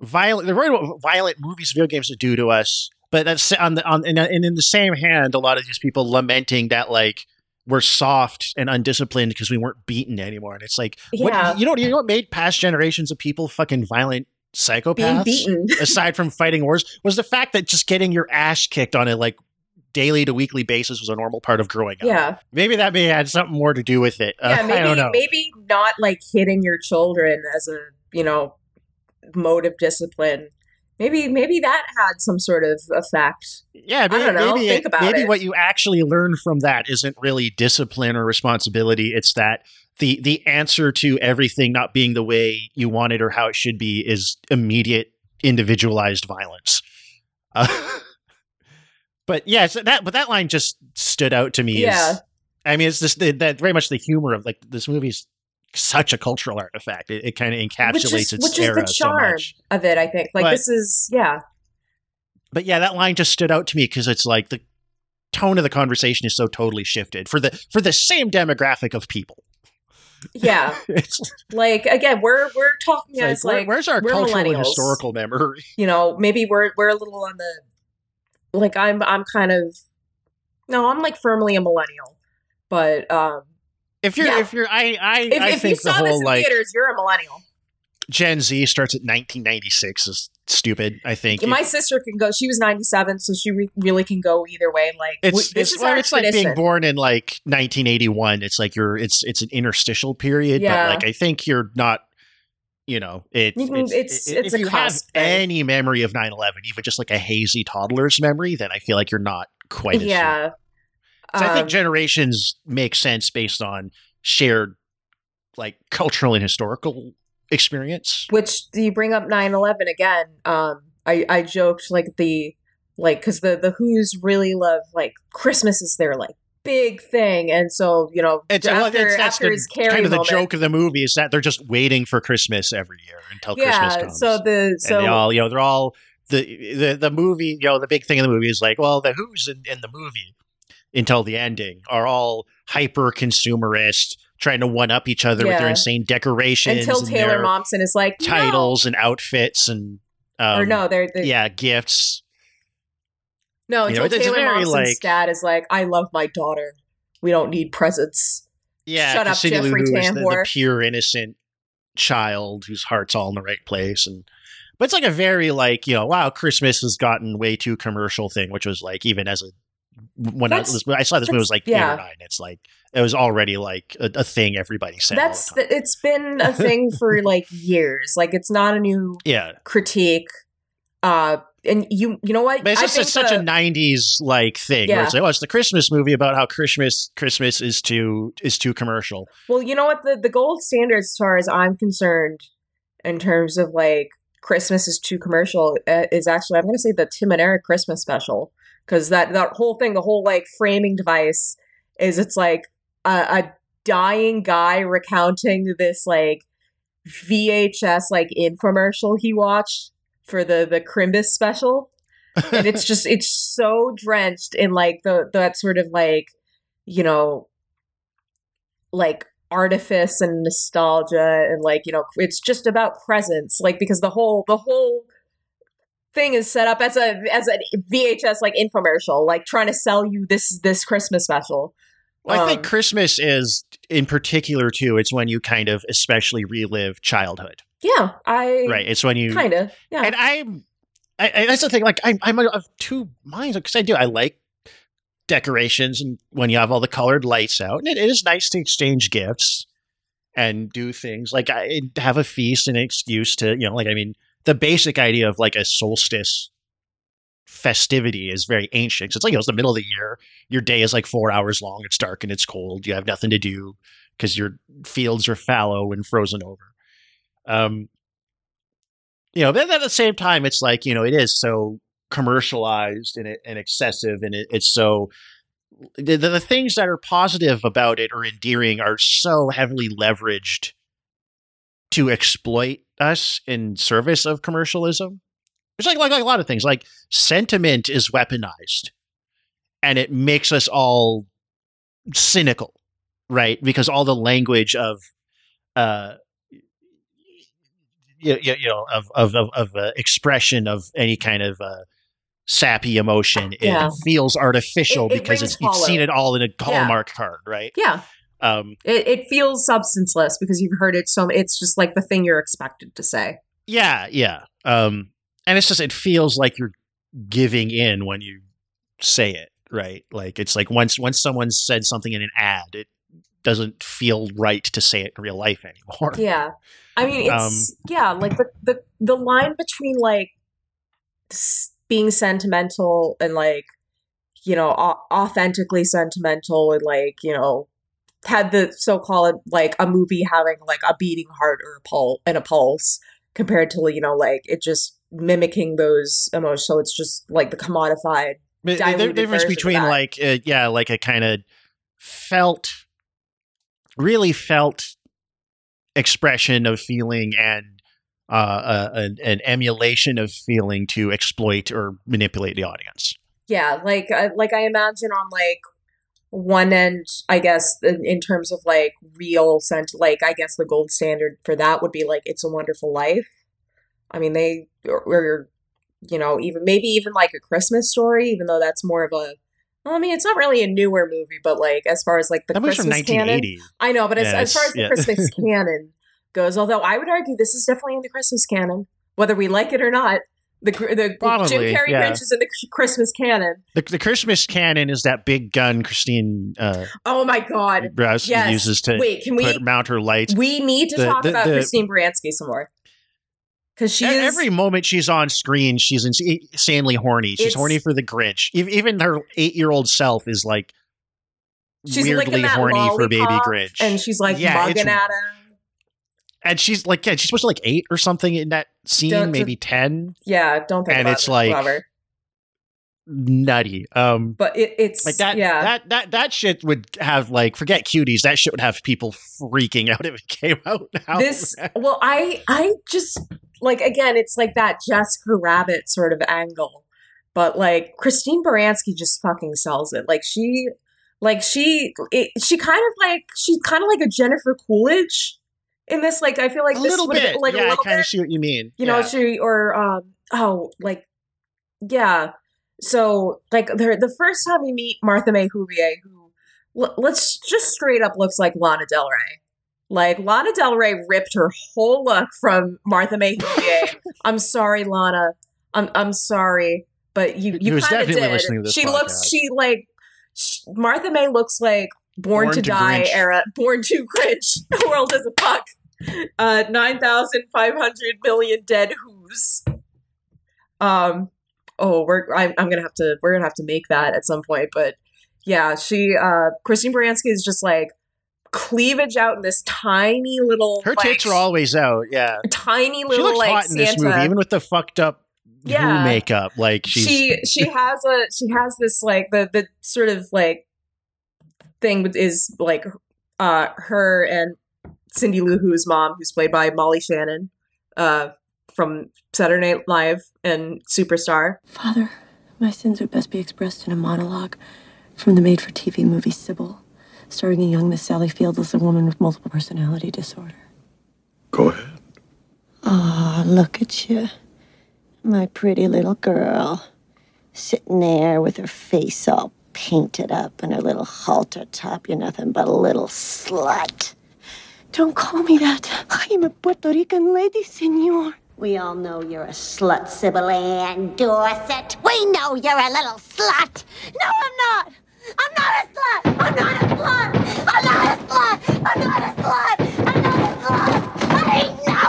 violent. They're worried about what violent movies, video games to do to us. But that's on the on and, and in the same hand, a lot of these people lamenting that like we're soft and undisciplined because we weren't beaten anymore. And it's like, Yeah. what, you know, you know what made past generations of people fucking violent psychopaths? beaten. aside from fighting wars, was the fact that just getting your ass kicked on a like daily to weekly basis was a normal part of growing up. Yeah. Maybe that may have something more to do with it. Uh, Yeah, I maybe don't know. maybe not like hitting your children as a, you know, mode of discipline. Maybe maybe that had some sort of effect. Yeah, I maybe, don't know. maybe, Think it- about maybe it. what you actually learn from that isn't really discipline or responsibility. It's that the the answer to everything not being the way you want it or how it should be is immediate individualized violence. Uh, but yeah, so that but that line just stood out to me. as- Yeah. I mean, it's just the, that very much the humor of like this movie's such a cultural artifact. It, it kind of encapsulates Which is its which is era the so charm much. of it, I think. Like But- this is yeah. but yeah, that line just stood out to me because it's like the tone of the conversation is so totally shifted for the for the same demographic of people. Yeah. Like again, we're we're talking it's like, as where- like where's our we're cultural historical memory? you know, maybe we're we're a little on the like I'm I'm kind of no, I'm like firmly a millennial. But um If you're Yeah. if you're I I, if, I if you saw this in like theaters, you're a millennial. Gen Z starts at 1996 is stupid. I think My sister can go. She was 97, so she re- really can go either way. Like it's this it's, is well, it's like being born in like 1981. It's like you're it's it's an interstitial period, Yeah. but like I think you're not. You know, it, You can- it's it's- it- it's if a you have cusp thing. any memory of 9/11, even just like a hazy toddler's memory, then I feel like you're not quite as yeah. So I think Um, generations make sense based on shared like cultural and historical experience. which do you bring up 9-11 again um i i joked like the like because the the who's really love like christmas is their like big thing and so you know It's, after, it's- that's after the, his carry kind of the moment, joke of the movie is that they're just waiting for Christmas every year until Christmas yeah comes. so the so and they all, you know, they're all the the the movie. You know, the big thing in the movie is like, well, the Who's in, in the movie until the ending are all hyper consumerist, trying to one up each other with their insane decorations until taylor momsen is like no. titles and outfits and um, or no they're, they're yeah, gifts. no you know, until it's- it's taylor momsen's like- dad is like i love my daughter we don't need presents Yeah, shut up, Cindy Jeffrey is the, the Tambor. pure innocent child whose heart's all in the right place, and but it's like a very like you know wow Christmas has gotten way too commercial thing, which was like even as a when I, was, I saw this movie it was like eight yeah. or nine. It's like it was already like a, a thing everybody said. that's the, it's been a thing for like years like it's not a new yeah. critique. Uh, and you you know what? But it's I just think it's such the- a '90s like thing. Where Yeah. it's like, oh, it's the Christmas movie about how Christmas Christmas is too is too commercial. Well, you know what? The the gold standard, as far as I'm concerned, in terms of like Christmas is too commercial, uh, is actually I'm going to say the Tim and Eric Christmas special because that that whole thing, the whole like framing device, is it's like a, a dying guy recounting this like VHS like infomercial he watched for the the Crimbus special, and it's just it's so drenched in like the that sort of like you know like artifice and nostalgia and like you know it's just about presence like because the whole the whole thing is set up as a as a VHS like infomercial like trying to sell you this this Christmas special Well, I think Um, Christmas is in particular too. It's when you kind of especially relive childhood, yeah I right? It's when you kind of yeah And I'm, I, I, that's the thing. Like I'm, I'm of two minds because I do. I like decorations and when you have all the colored lights out, and it, it is nice to exchange gifts and do things like I have a feast and an excuse to, you know, like I mean, the basic idea of like a solstice festivity is very ancient. 'cause it's like you know, it's the middle of the year. Your day is like four hours long. It's dark and it's cold. You have nothing to do because your fields are fallow and frozen over. Um, you know, but at the same time, it's like you know, it is so commercialized and, and excessive, and it, it's so the the things that are positive about it or endearing are so heavily leveraged to exploit us in service of commercialism. It's like, like like a lot of things. Like sentiment is weaponized, and it makes us all cynical, right? Because all the language of uh you, you, you know of of of, of uh, expression of any kind of uh, sappy emotion it feels artificial It- it because it's, you've seen it all in a Yeah. hallmark card right yeah um it, it feels substanceless because you've heard it so it's just like the thing you're expected to say yeah yeah um and it's just it feels like you're giving in when you say it right like it's like once once someone said something in an ad it doesn't feel right to say it in real life anymore Yeah. I mean, Um, it's yeah, like the the the line between like being sentimental and like you know authentically sentimental and like you know had the so-called like a movie having like a beating heart or a pulse and a pulse compared to you know like it just mimicking those emotions. So it's just like the commodified But the difference between like uh, yeah like a kind of felt really felt expression of feeling and uh, uh, an, an emulation of feeling to exploit or manipulate the audience. Yeah, like I like I imagine on like one end, I guess in, in terms of like real sense, like I guess the gold standard for that would be like "It's a Wonderful Life." I mean, they or, or you know even maybe even like a Christmas story, even though that's more of a. Well, I mean, it's not really a newer movie, but like as far as like the that was from Christmas canon, 1980 I know, but as, Yeah, as far as the yeah. Christmas canon goes, although I would argue this is definitely in the Christmas canon, whether we like it or not. The the Jim Probably, Carrey yeah. Grinch is in the Christmas canon. the, the christmas canon is that big gun christine uh Oh my god. Yes. uses to Wait, can we mount her lights we need to The- talk the- about Christine Baranski some more. Cuz she is every moment she's on screen, she's insanely horny. She's horny for the Grinch. Even her eight-year-old self is like she's weirdly horny for baby Grinch, and she's like Yeah, mugging at him. and she's like, yeah, she's supposed to like eight or something in that scene, Don't- maybe ten. Yeah, don't think And it's it, like- whatever. Nutty. Um, But it, it's like that. Yeah, That that that shit would have like forget cuties. That shit would have people freaking out if it came out now. this well i i just like again it's like that jessica rabbit sort of angle but like christine baranski just fucking sells it like she like she it, she kind of like she's kind of like a jennifer coolidge in this like i feel like a this little bit. like yeah, a I little kind of see what you mean. you know she or um oh like yeah so like the the first time we meet martha may Whovier, who l- let's just straight up looks like lana del rey like lana del rey ripped her whole look from martha may Whovier. i'm sorry lana i'm i'm sorry but you you kind of did listening to this she looks she like sh- martha may looks like born, Born to, to die Grinch. era born to Grinch. the world is a fuck uh 9500 million dead who's um oh, we're I'm, I'm gonna have to we're gonna have to make that at some point. But yeah, she uh Christine Baranski is just like cleavage out in this tiny little Her like, tits are always out. Yeah, tiny little. she looks like hot in this movie, even with the fucked up Yeah. Makeup. Like she's she she has a she has this like the the sort of like thing is like uh her and Cindy Lou Who's mom, who's played by Molly Shannon, uh from Saturday Night Live and Superstar. Father, my sins would best be expressed in a monologue from the made for TV movie Sybil, starring a young Miss Sally Field as a woman with multiple personality disorder. Go ahead. Ah, look at you. My pretty little girl. Sitting there with her face all painted up and her little halter top. You're nothing but a little slut. Don't call me that. I'm a Puerto Rican lady, senor. We all know you're a slut, Sybil Ann Dorsett. We know you're a little slut. No, I'm not. I'm not a slut. I'm not a slut. I'm not a slut. I'm not a slut. I'm not a slut. I ain't no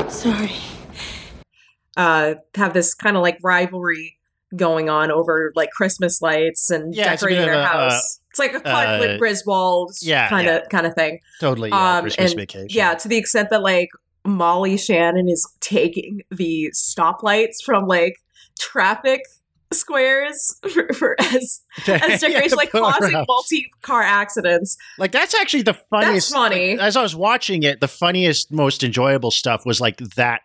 slut! Sorry. uh have this kind of like rivalry going on over like Christmas lights and Yeah, decorating their a, uh, house. it's like a Clark uh, Griswold yeah, kind of yeah. kind of thing. totally yeah, Um, Christmas and vacation. Yeah, to the extent that like Molly Shannon is taking the stoplights from like traffic squares for, for as as Yeah, decoration, to like causing multi car accidents. Like that's actually the funniest. funny. As I was watching it, the funniest, most enjoyable stuff was like that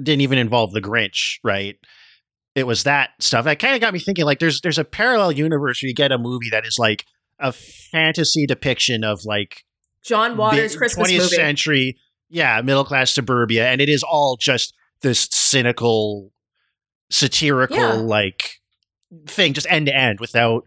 didn't even involve the Grinch, right? It was that stuff that kind of got me thinking. Like, there's there's a parallel universe where you get a movie that is like a fantasy depiction of like John Waters' Christmas 20th movie. century, yeah, middle class suburbia, and it is all just this cynical, satirical Yeah. like thing, just end to end, without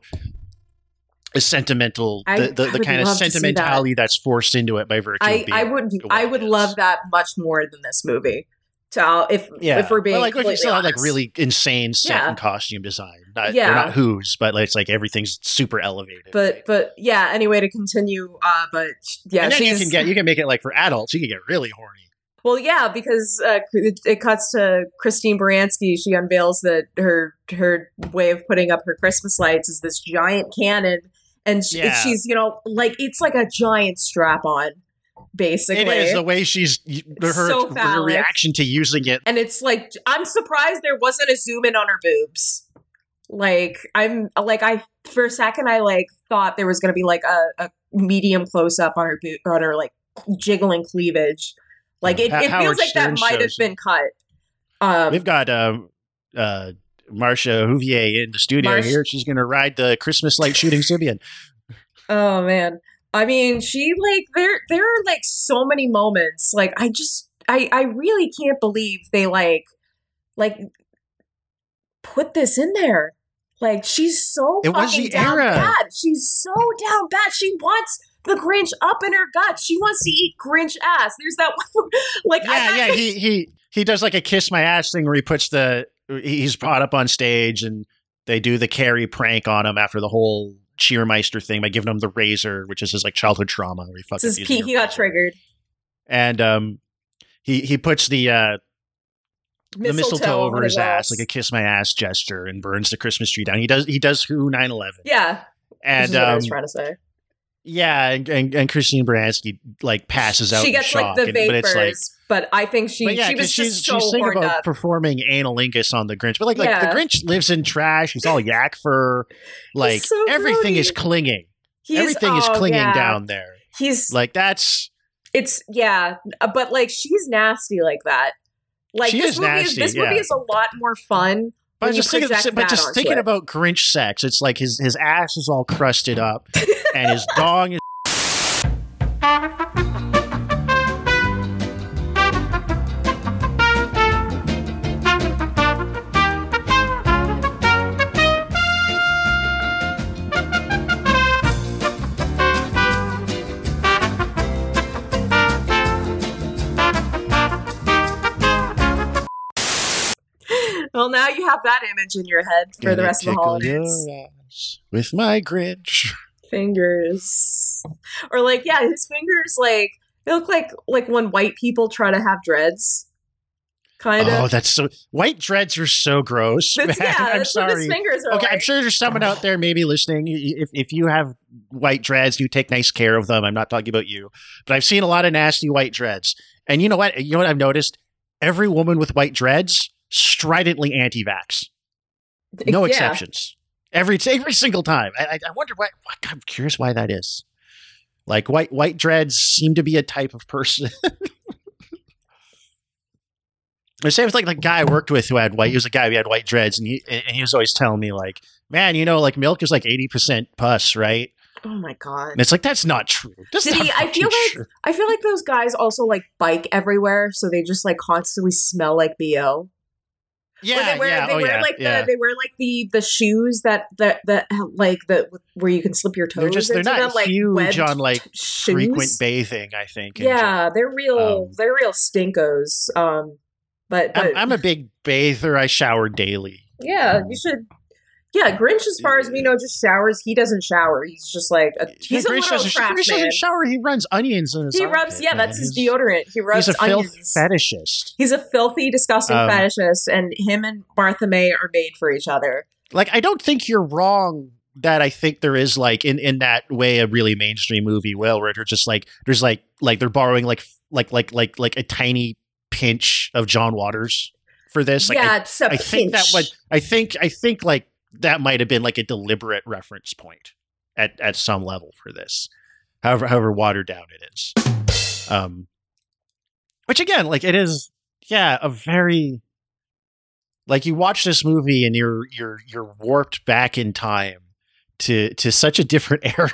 a sentimental, I- the, the, the kind of see that. sentimentality that's forced into it by virtue. I, of being I would I would love that much more than this movie. So if Yeah, if we're being but like, like you completely still have like really insane set Yeah. and costume design. Not, Yeah. they're not who's, but like, it's like everything's super elevated. but but yeah. Anyway, to continue, uh, but yeah, and then you can get you can make it like for adults. You can get really horny. well, yeah, because uh, it, it cuts to Christine Baranski. She unveils that her her way of putting up her Christmas lights is this giant cannon, and she, Yeah. she's you know like it's like a giant strap on, basically. It is the way she's her, so her reaction to using it. and it's like I'm surprised there wasn't a zoom in on her boobs. Like I'm like I for a second I like thought there was gonna be like a, a medium close up on her boot on her like jiggling cleavage. Like it, Ha- it feels like that might have been cut. Um, We've got um, uh, Marcia Whovier in the studio Marsh- here. She's going to ride the Christmas light shooting Sybian. Oh man. I mean, she like there there are like so many moments. Like I just I I really can't believe they like like put this in there. Like she's so It was fucking the down era. bad. She's so down bad. She wants the Grinch up in her gut. She wants to eat Grinch ass. There's that one like I Yeah, got- yeah. He he he does like a kiss my ass thing where he puts the he's brought up on stage and they do the Carrie prank on him after the whole Cheermeister thing by giving him the razor, which is his like childhood trauma where he fucking this is Pete, he got triggered. and um he he puts the uh the mistletoe over his ass ass. like a kiss my ass gesture and burns the christmas tree down he does he does who 9-11 Yeah. and what I was um, trying to say. yeah and, and, and christine Baranski like passes out She in gets shock like the and- but vapors, it's like but I think she yeah, she was she's just so she's thinking horned about up. performing analingus on the Grinch, but like like Yeah. the Grinch lives in trash. He's all yak fur, like so everything is clinging. He's- everything is oh, clinging yeah. down there. He's Like that's it's yeah, uh, but like she's nasty like that. Like She this is movie nasty, is this movie is a lot more fun. But just thinking, project but just thinking it. about Grinch sex, it's like his his ass is all crusted up, and his dong is. well, now you have that image in your head for the Gonna rest of the holidays. with my Grinch. Fingers, or like yeah, his fingers like They look like like when white people try to have dreads. Kind of. Oh, of. that's so. White dreads are so gross. Yeah, I'm sorry. fingers are okay, I'm sure there's someone out there maybe listening. If if you have white dreads, you take nice care of them. I'm not talking about you, but I've seen a lot of nasty white dreads. And you know what? You know what I've noticed? Every woman with white dreads stridently anti-vax. No Yeah. exceptions. Every every single time. I, I- wonder why. I'm curious why that is. Like white white dreads seem to be a type of person. The same with like the guy I worked with who had white. He was a guy who had white dreads, and he and he was always telling me like, "Man, you know, like milk is like eighty percent pus, right?" Oh my god. And it's like that's not true. That's Did not he, I feel like. I feel like those guys also like bike everywhere, so they just like constantly smell like bo. Yeah, they wear, yeah, they oh, wear yeah, like yeah. the they wear like the the shoes that that that like the where you can slip your toes They're just they're not them, like huge on like shoes. frequent bathing. I think. in Yeah, they're real. Um, they're real stinkos. Um, but, but I'm, I'm a big bather. I shower daily. yeah, you should. Yeah, Grinch, as far as we know, just showers. He doesn't shower. He's just like a, he's Yeah, a Grinch little doesn't, trash Grinch man. doesn't shower. He runs onions in his. He rubs. Yeah, man. that's his deodorant. He rubs onions. He's a onions. fetishist. He's a filthy, disgusting Um, fetishist, and him and Martha May are made for each other. like I don't think you're wrong that I think there is like in in that way a really mainstream movie will where they're just like there's like like they're borrowing like like like like like a tiny pinch of John Waters for this. Like, yeah, I, it's I think that would I think I think like that might have been like a deliberate reference point at at some level for this. However however watered down it is. Um which again, like it is yeah, a very like you watch this movie and you're you're you're warped back in time to to such a different era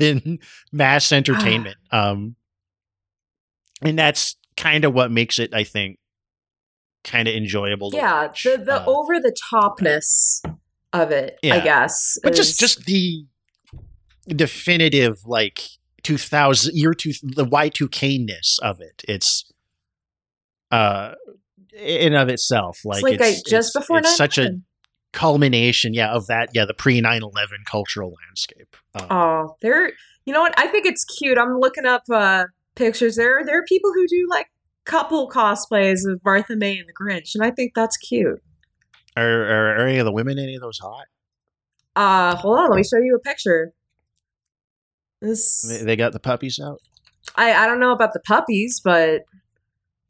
in mass entertainment. um and that's kind of what makes it, I think, kind of enjoyable yeah, watch. the the Uh, over the topness of it, I guess. but is- just just the definitive like 2000 year two the y2k ness of it it's uh in of itself like like I- just it's- before it's such a culmination yeah of that yeah the pre 9-11 cultural landscape um, Oh, there. You know what? I think it's cute. I'm looking up uh pictures. There, there are people who do like couple cosplays of Martha May and the Grinch, and I think that's cute. are, are, are any of the women any of those hot Uh, hold on. Let me show you a picture. This they, they got the puppies out I I don't know about the puppies, but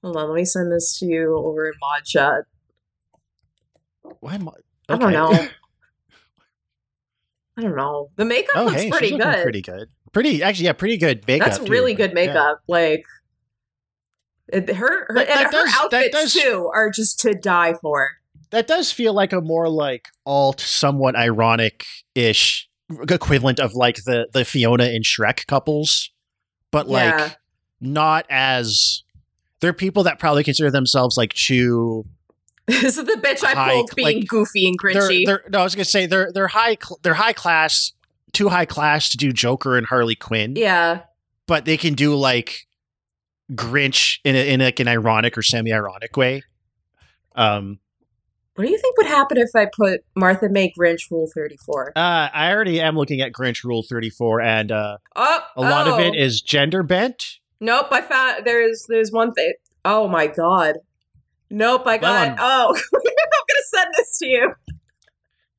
hold on. Let me send this to you over in Mod Chat. why am I don't know. I don't know. The makeup oh looks hey pretty good. pretty good pretty actually yeah pretty good makeup That's too. really good Yeah. makeup. Like it, her, her, That- that does- her outfits does- too are just to die for. that does feel like a more like alt, somewhat ironic ish equivalent of like the the Fiona and Shrek couples, but like Yeah. not as. There are people that probably consider themselves like Chew. this is the bitch I High- pulled being like, goofy and They're, they're, no, I was gonna say they're they're high cl- they're high class, too high class to do Joker and Harley Quinn. yeah. but they can do like Grinch in a, in like an ironic or semi ironic way. Um, What do you think would happen if I put Martha May Grinch Rule 34? Uh, I already am looking at Grinch Rule 34, and uh, Oh, a lot of it oh. gender bent. Nope, I found there's there's one thing. Oh my god. Nope, I got. Oh, I'm gonna send this to you.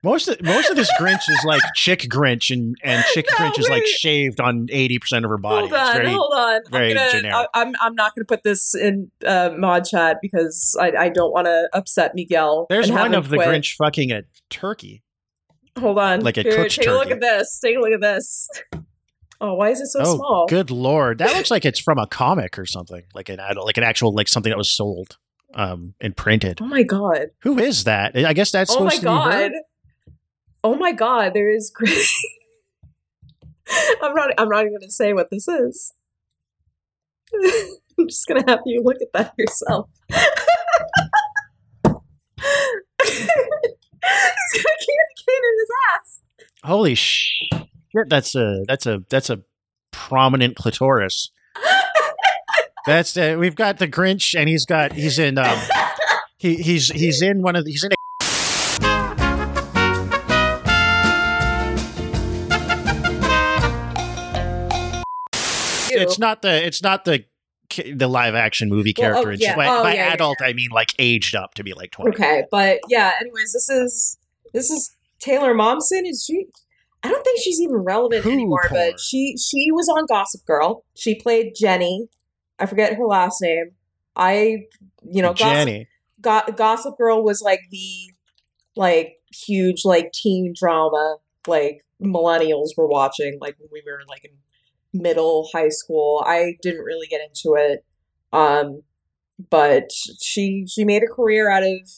Most of most of this Grinch is like chick Grinch, and and chick No, Grinch is like shaved on eighty percent of her body. hold on, very, hold on. very I'm gonna. generic. I, I'm I'm not gonna put this in uh, mod chat because I I don't want to upset Miguel. There's one of the quit. Grinch fucking a turkey. Hold on, like a Here, cooked Take a look at this. Take a look at this. Oh, why is it so oh, small? good lord! That looks like it's from a comic or something, like an like an actual like something that was sold, um, and printed. Oh my god. Who is that? I guess that's oh my supposed to be her? god. Oh my god, there is. I'm not I'm not even gonna say what this is. I'm just gonna have you look at that yourself. He's got candy cane in his ass. Holy shit! That's a that's a that's a prominent clitoris. That's uh, we've got the Grinch, and he's got he's in um he he's he's in one of the, he's in it's not the it's not the the live action movie Well, oh, character. Yeah. by, Oh, by yeah, yeah, adult, I mean like aged up to be like twenty. Okay, but yeah. Anyways, this is this is Taylor Momsen. Is she? I don't think she's even relevant anymore. porn. But she she was on Gossip Girl. She played Jenny. I forget her last name. I you know Jenny. Gossip, Go- Gossip Girl was like the like huge like teen drama like millennials were watching like when we were like in middle high school. I didn't really get into it. Um but she she made a career out of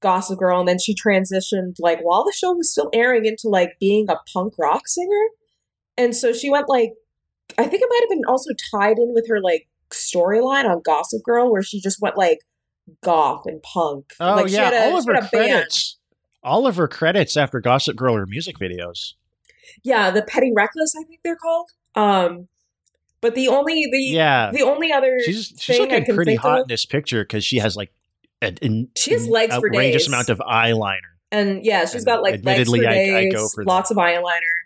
Gossip Girl and then she transitioned like while the show was still airing into like being a punk rock singer. And so she went like I think it might have been also tied in with her like storyline on Gossip Girl where she just went like goth and punk. Oh like, she yeah, had a- all of her a band. credits. All of her credits after Gossip Girl are music videos. Yeah, the Pretty Reckless, I think they're called. Um, but the only the Yeah. the only other She's she's looking pretty hot of, in this picture because she has like an, an She has legs for outrageous days. amount of eyeliner. and yeah, she's got like admittedly, legs for I- I days, go for lots of eyeliner.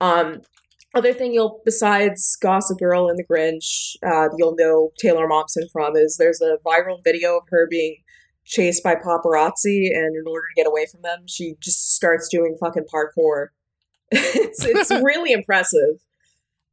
Um, other thing you'll besides Gossip Girl and The Grinch, uh, you'll know Taylor Momsen from is there's a viral video of her being chased by paparazzi, and in order to get away from them, she just starts doing fucking parkour. it's it's really impressive.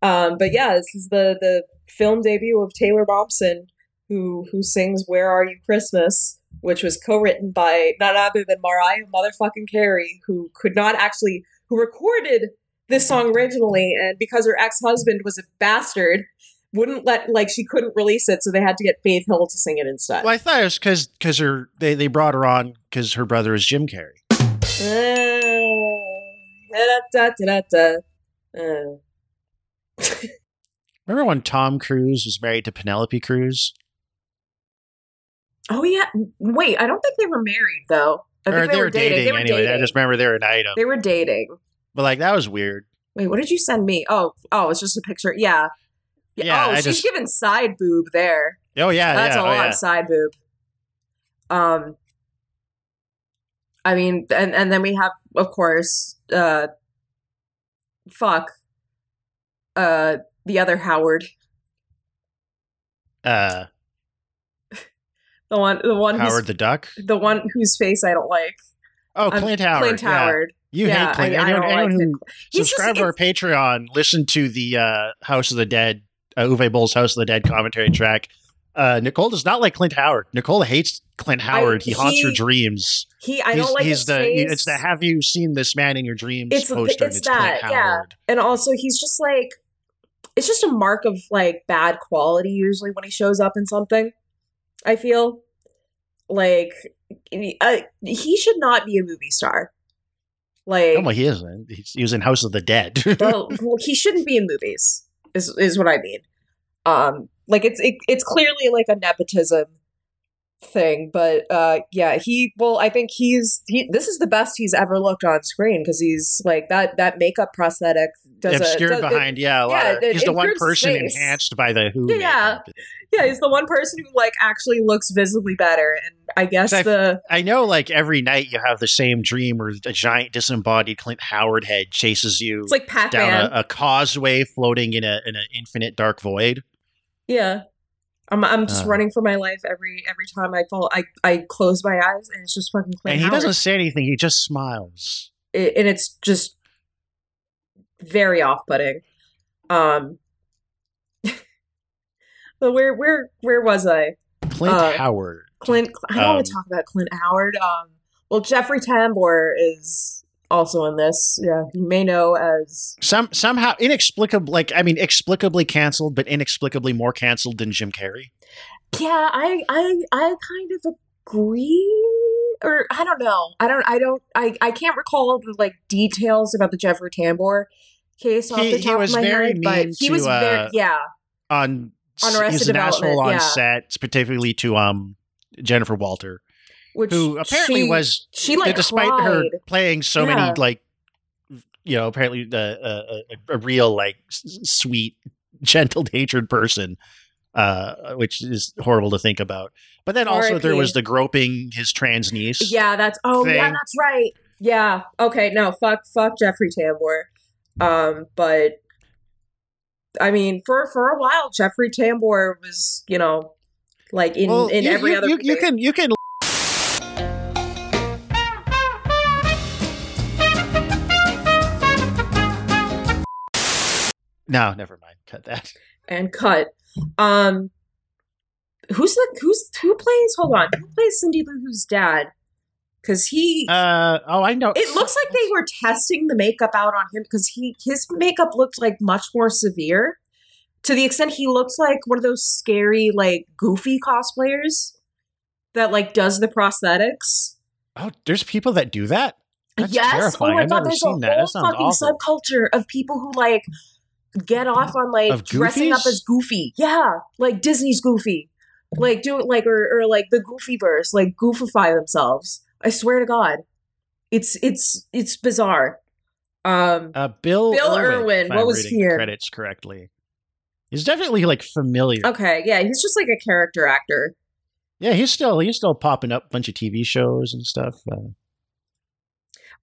Um, but yeah, this is the the film debut of Taylor Momsen, who who sings "Where Are You Christmas," which was co-written by none other than Mariah motherfucking Carey, who could not actually who recorded this song originally, and because her ex husband was a bastard, wouldn't let like she couldn't release it, so they had to get Faith Hill to sing it instead. Well, I thought it was because because her they, they brought her on because her brother is Jim Carrey. Uh, da, da, da. Uh, Remember when Tom Cruise was married to Penelope Cruz? oh yeah, wait, I don't think they were married though. I or think they, were dating. They were anyway. I just remember they were an item. They were dating. But like that was weird. Wait, what did you send me? Oh, oh, it's just a picture. Yeah. Yeah, oh, I she's just- giving side boob there. Oh yeah, That's yeah, a oh, lot yeah. of side boob. Um, I mean, and and then we have, of course, uh, fuck, uh, the other Howard, Uh, the one, the one Howard the Duck. the one whose face I don't like. Oh, Um, Clint Howard. Clint yeah. Howard. You Yeah, hate Clint. I- I anyone don't like anyone Clint. who He's just- subscribe to our Patreon, listen to the uh, House of the Dead, uh, Uwe Boll's House of the Dead commentary track. Uh, Nicole does not like Clint Howard. Nicole hates Clint Howard. he haunts her dreams. He, I he's, don't like he's his the face. it's the have you seen this man in your dreams it's poster. it's it's that Clint yeah Howard. and also he's just like it's just a mark of like bad quality usually when he shows up in something i feel like uh, he should not be a movie star like Oh, well, he isn't. He was in House of the Dead. well, well, he shouldn't be in movies is is what i mean um like it's it, it's clearly like a nepotism thing but uh yeah he well i think he's he this is the best he's ever looked on screen because he's like that that makeup prosthetic does a- obscured does- it- behind. yeah, a lot yeah, of- it he's the one person enhanced by the Who. yeah yeah he's the one person who like actually looks visibly better and i guess I- the I know, like every night you have the same dream where a giant disembodied Clint Howard head chases you It's like down Pac-Man. a, a causeway floating in a in an infinite dark void. yeah i'm, I'm just Uh. running for my life every every time i fall i i close my eyes and it's just fucking Clint and he Howard. doesn't say anything; he just smiles. it, and it's just very off-putting. Um, but where where where was I? Clint Uh, Howard. Clint. I don't want Um, to talk about Clint Howard. Um, well, Jeffrey Tambor is also in this. Yeah, you may know as Some somehow inexplicably, like I mean, explicably canceled, but inexplicably more canceled than Jim Carrey. yeah. I I I kind of agree. Or I don't know. I don't. I don't. I. I can't recall the like details about the Jeffrey Tambor case off He- the he top was of my very head, but he to, was very uh, yeah. On, On Arrested he's an asshole Development, on yeah. set, specifically to um Jennifer Walter, Which who apparently she- was she like despite her playing so Yeah. many like you know apparently the uh, a, a real like s- sweet gentle natured person uh which is horrible to think about but then also there was the groping his trans niece Yeah, that's oh yeah, that's right. Yeah. Okay, no, fuck fuck Jeffrey Tambor. Um, but I mean, for for a while, Jeffrey Tambor was, you know, like in Well, in you- every you- other. you- you can you can No, never mind. Cut that. and cut. Um, who's the who's who plays? Hold on, who plays Cindy Lou Who's dad? Because he, Uh oh, I know. it looks like they were testing the makeup out on him because he his makeup looked like much more severe, to the extent he looks like one of those scary like goofy cosplayers that like does the prosthetics. Oh, there's people that do that. That's yes. terrifying. Oh my I've god, there's a whole fucking awful. subculture of people who like get off on like Of dressing up as Goofy. Yeah, like Disney's Goofy. Like do it like or, or like the Goofy verse, like goofify themselves. I swear to God, it's it's it's bizarre. Um, Uh, Bill Bill Irwin, Irwin, what was reading he the in? Credits correctly. He's definitely like familiar. okay, yeah, he's just like a character actor. Yeah, he's still he's still popping up a bunch of TV shows and stuff. Uh,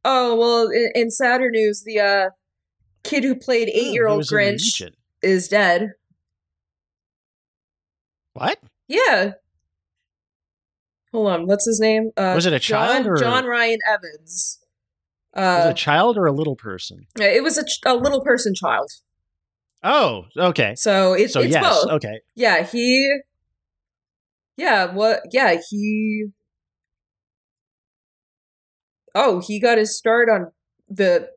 Oh well, in, in sadder news, the uh, kid who played oh, eight year old Grinch is dead. What? Yeah. Hold on, what's his name? Uh, Was it a child John, or- Josh Ryan Evans? Was it Uh, a child or a little person? it was a, ch- a little person child. Oh, okay. So it, So it's yes, both. okay. Yeah, he. Yeah, what? Yeah, he. Oh, he got his start on the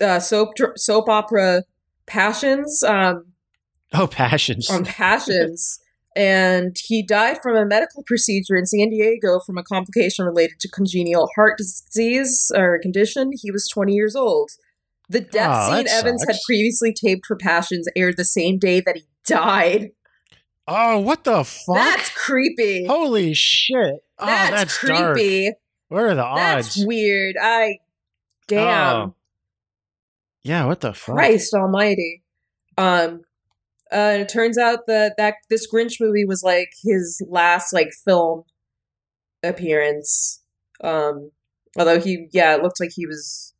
uh, soap soap opera Passions. Um, Oh, passions. on Passions. and he died from a medical procedure in San Diego from a complication related to congenital heart disease or condition. He was 20 years old. The death Oh, scene Evans had previously taped for Passions aired the same day that he died. oh, what the fuck? That's creepy. Holy shit! Oh, that's, that's, dark. creepy. What are the odds? That's weird. I damn. Oh. Yeah, what the fuck? Christ almighty. Um uh it turns out that that this Grinch movie was like his last like film appearance. Um although he yeah, it looked like he was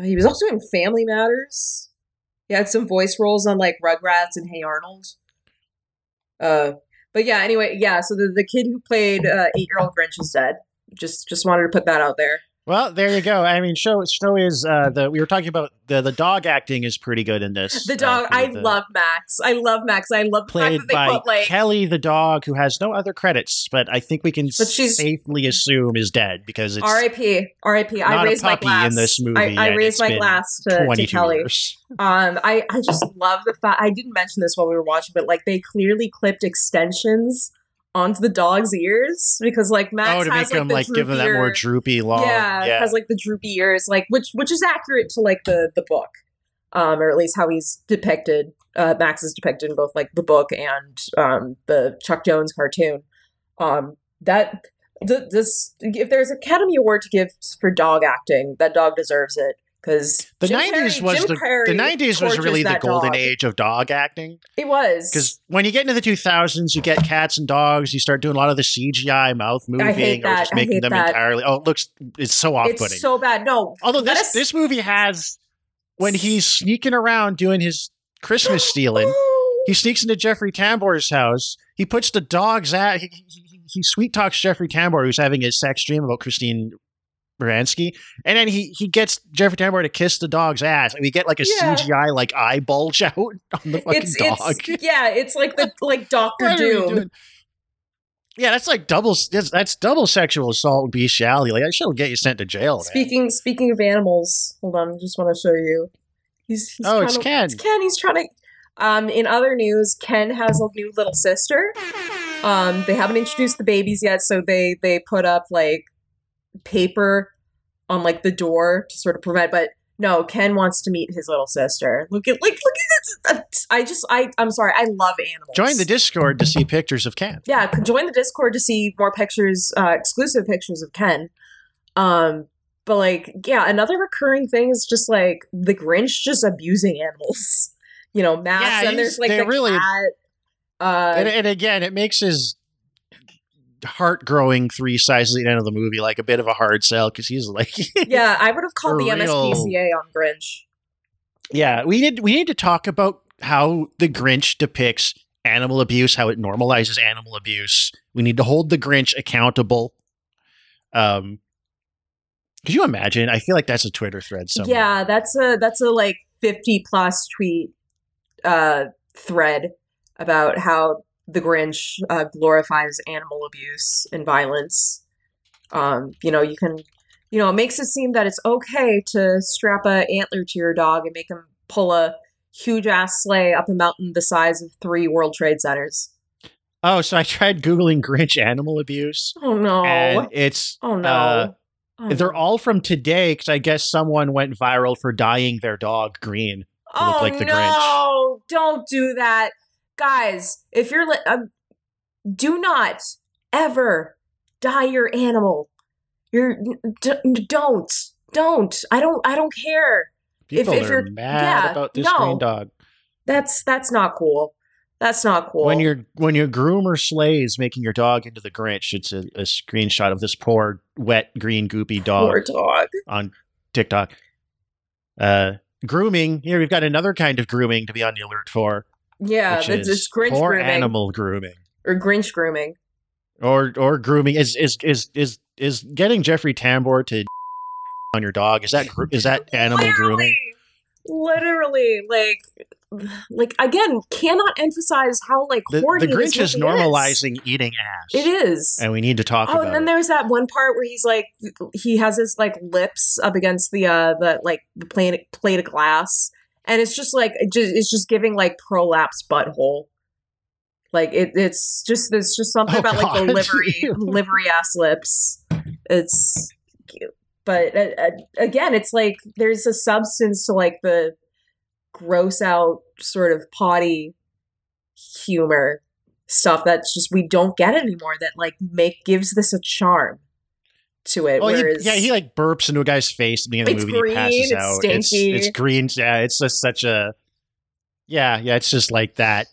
he was also in Family Matters. He had some voice roles on like Rugrats and Hey Arnold. Uh but yeah, anyway, yeah, so the, the kid who played uh, 8-year-old Grinch is dead. Just just wanted to put that out there. Well, there you go. I mean, show show is uh, the we were talking about the the dog acting is pretty good in this. The uh, dog. for I the- love Max. I love Max. I love the fact played that they by put like. Kelly the dog, who has no other credits, but I think we can But she's- safely assume is dead because it's R.I.P. R.I.P. I raised my glass in this movie. I, I raised my glass to, to Kelly. years. Um, I I just love the fact I didn't mention this while we were watching, but like they clearly clipped extensions onto the dog's ears because like Max oh, to has make like him the like give him that more droopy long. yeah, Yeah, has like the droopy ears, like which which is accurate to like the the book, um, or at least how he's depicted. Uh, Max is depicted in both like the book and um the Chuck Jones cartoon. Um, that th- this if there's Academy Award to give for dog acting, that dog deserves it because the nineties was the the nineties was really the golden age of dog acting. It was Because when you get into the two thousands, you get cats and dogs. You start doing a lot of the CGI mouth moving or just making them that. entirely. Oh, it looks it's so off putting. It's so bad. No, Although this us- this movie has when he's sneaking around doing his Christmas stealing, he sneaks into Jeffrey Tambor's house. He puts the dog's at he, he, he sweet talks Jeffrey Tambor, who's having a sex dream about Christine Baranski, and then he he gets Jeffrey Tambor to kiss the dog's ass, and we get like a Yeah. CGI like eye bulge out on the fucking it's dog. it's yeah, it's like the like Doctor Doom. Yeah, that's like double. That's, that's double sexual assault and bestiality. Like I shit'll get you sent to jail. man. Speaking speaking of animals, hold on, I just want to show you. He's, he's Oh, it's to- Ken. It's Ken. He's trying to. Um, in other news, Ken has a new little sister. Um, they haven't introduced the babies yet, so they they put up like paper on like the door to sort of prevent. But no, Ken wants to meet his little sister. Look at like look at this. I just I I'm sorry. I love animals. Join the Discord to see pictures of Ken. yeah join the discord to see more pictures uh exclusive pictures of ken um but like yeah another recurring thing is just like the grinch just abusing animals you know max Yeah, and there's like they the really- cat uh and, and again, it makes his heart growing three sizes at the end of the movie like a bit of a hard sell because he's like, yeah i would have called the real. mspca on grinch Yeah, we need we need to talk about how the Grinch depicts animal abuse, how it normalizes animal abuse. We need to hold the Grinch accountable. Um, could you imagine? I feel like that's a Twitter thread somewhere. Yeah, that's a that's a like 50 plus tweet uh thread about how the Grinch uh, glorifies animal abuse and violence. Um, you know, you can you know, it makes it seem that it's okay to strap a antler to your dog and make him pull a huge ass sleigh up a mountain the size of three World Trade Centers. Oh, so I tried googling Grinch animal abuse. Oh no. And it's Oh, no. uh, Oh, they're all from today because I guess someone went viral for dyeing their dog green to look oh like the no! Grinch. Don't do that, guys. If you're, li- um, do not ever dye your animal. You're d- don't don't. I don't I don't care. People if, if are you're mad yeah, about this no, green dog. That's that's not cool. That's not cool. When your when your groomer slays making your dog into the Grinch, it's a, a screenshot of this poor, wet, green, goopy dog, Poor dog. on TikTok. Uh, grooming. Here we've got another kind of grooming to be on the alert for. Yeah, it's, is Grinch poor grooming animal grooming, or Grinch grooming. or or grooming is is is is is getting Jeffrey Tambor to on your dog. Is that is that animal grooming? Literally, like, like again, cannot emphasize how like The, horny the Grinch is normalizing eating ass, It is. and we need to talk Oh, about and then it. there's that one part where he's like, he has his like lips up against the uh the like the plate plate of glass, and it's just like it just, it's just giving like prolapse butthole. Like it, it's just there's just something Oh, about like the livery livery ass lips. It's, but uh, uh, again, it's like there's a substance to like the gross out sort of potty humor stuff that's just we don't get anymore that like make gives this a charm to it. Oh, he, yeah, he like burps into a guy's face at the end of the movie. and he passes it's out. stinky. It's, it's green. Yeah, it's just such a. Yeah, yeah, it's just like that.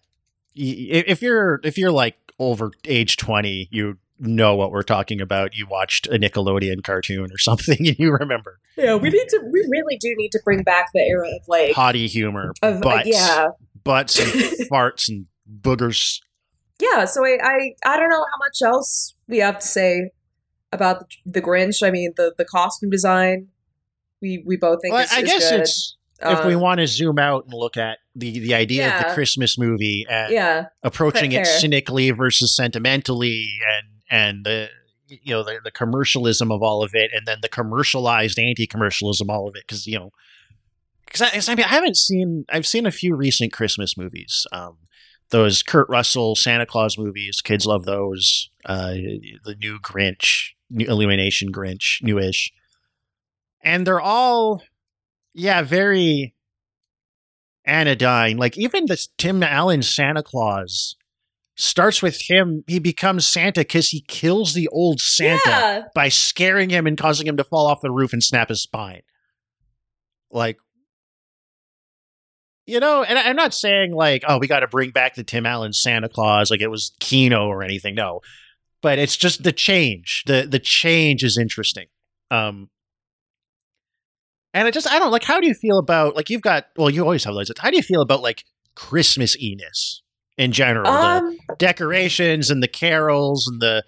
If you're if you're like over age twenty, you know what we're talking about. You watched a Nickelodeon cartoon or something, and you remember yeah, we need to we really do need to bring back the era of like potty humor, of uh, yeah butts and farts and boogers. yeah. So I, I I don't know how much else we have to say about the, the Grinch. I mean the the costume design. We we both think Well, is, I is guess good. it's if we Um, want to zoom out and look at the the idea of the Christmas movie and yeah approaching it cynically versus sentimentally and and the you know the, the commercialism of all of it and then the commercialized anti-commercialism all of it because you know because I, I mean I haven't seen I've seen a few recent Christmas movies um those Kurt Russell Santa Claus movies kids love those uh the new Grinch new Illumination Grinch newish and they're all yeah very anodyne. Like even this Tim Allen Santa Claus starts with him. He becomes Santa because he kills the old Santa Yeah. by scaring him and causing him to fall off the roof and snap his spine. Like, you know, and I'm not saying like, oh, we got to bring back the Tim Allen Santa Claus like it was Kino or anything. No, but it's just the change. the The change is interesting. Um, and it just, I don't like, how do you feel about, like, you've got, well, you always have those. How do you feel about, like, Christmas eness in general? Um, the decorations and the carols and the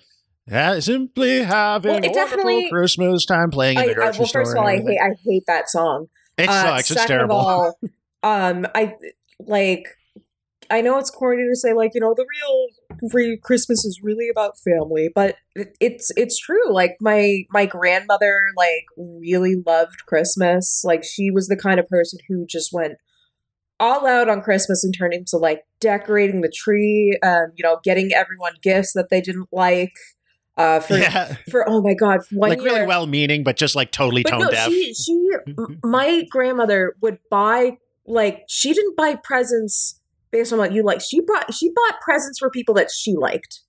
uh, simply having Well, a it definitely- Christmas time playing in I, the I, grocery well, store. first of all, I hate I hate that song. It Uh, sucks. It's second terrible. Of all, um, I like. I know it's corny to say like you know the real re- Christmas is really about family, but it's it's true. Like my my grandmother like really loved Christmas. Like she was the kind of person who just went all out on Christmas and turned into like decorating the tree, um, you know, getting everyone gifts that they didn't like. Uh, for Yeah. for oh my god, one like really well meaning, but just like totally but tone no, deaf. she she my grandmother would buy like she didn't buy presents based on what you like. She brought she bought presents for people that she liked.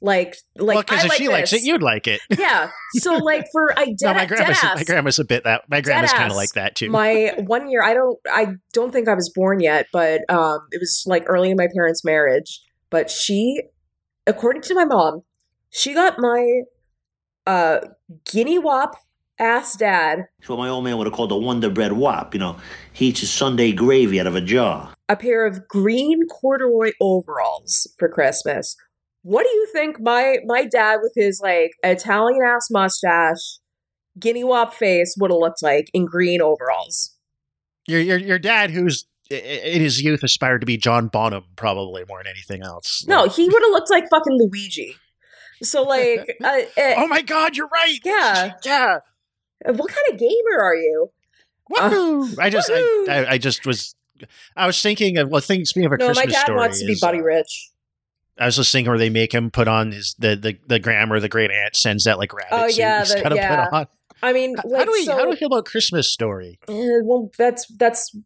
Like like well, because I if like she likes it, you'd like it. yeah. So like for I dead, no, my grandma's deadass, my grandma's a bit that my grandma's kind of like that too. My one year, I don't, I don't think I was born yet, but um, it was like early in my parents' marriage. But she, according to my mom, she got my uh guinea wop Ass dad. It's what my old man would have called a Wonder Bread Wop. You know, he eats his Sunday gravy out of a jar. A pair of green corduroy overalls for Christmas. What do you think my my dad with his like Italian ass mustache, guinea wop face would have looked like in green overalls? Your your your dad, who's in his youth aspired to be John Bonham, probably more than anything else. No, he would have looked like fucking Luigi. So like, uh, uh, oh my god, you're right. Yeah, yeah. What kind of gamer are you? Uh, I just I, I, I just was I was thinking of well thinking speaking of a no, my dad story. wants to be Buddy uh, Rich. I was just thinking where they make him put on his the the, the grandma, the great aunt sends that like rabbit Oh suit yeah, he's yeah. put on. I mean, like, how do we so, how do we feel about Christmas story? Eh, well, that's that's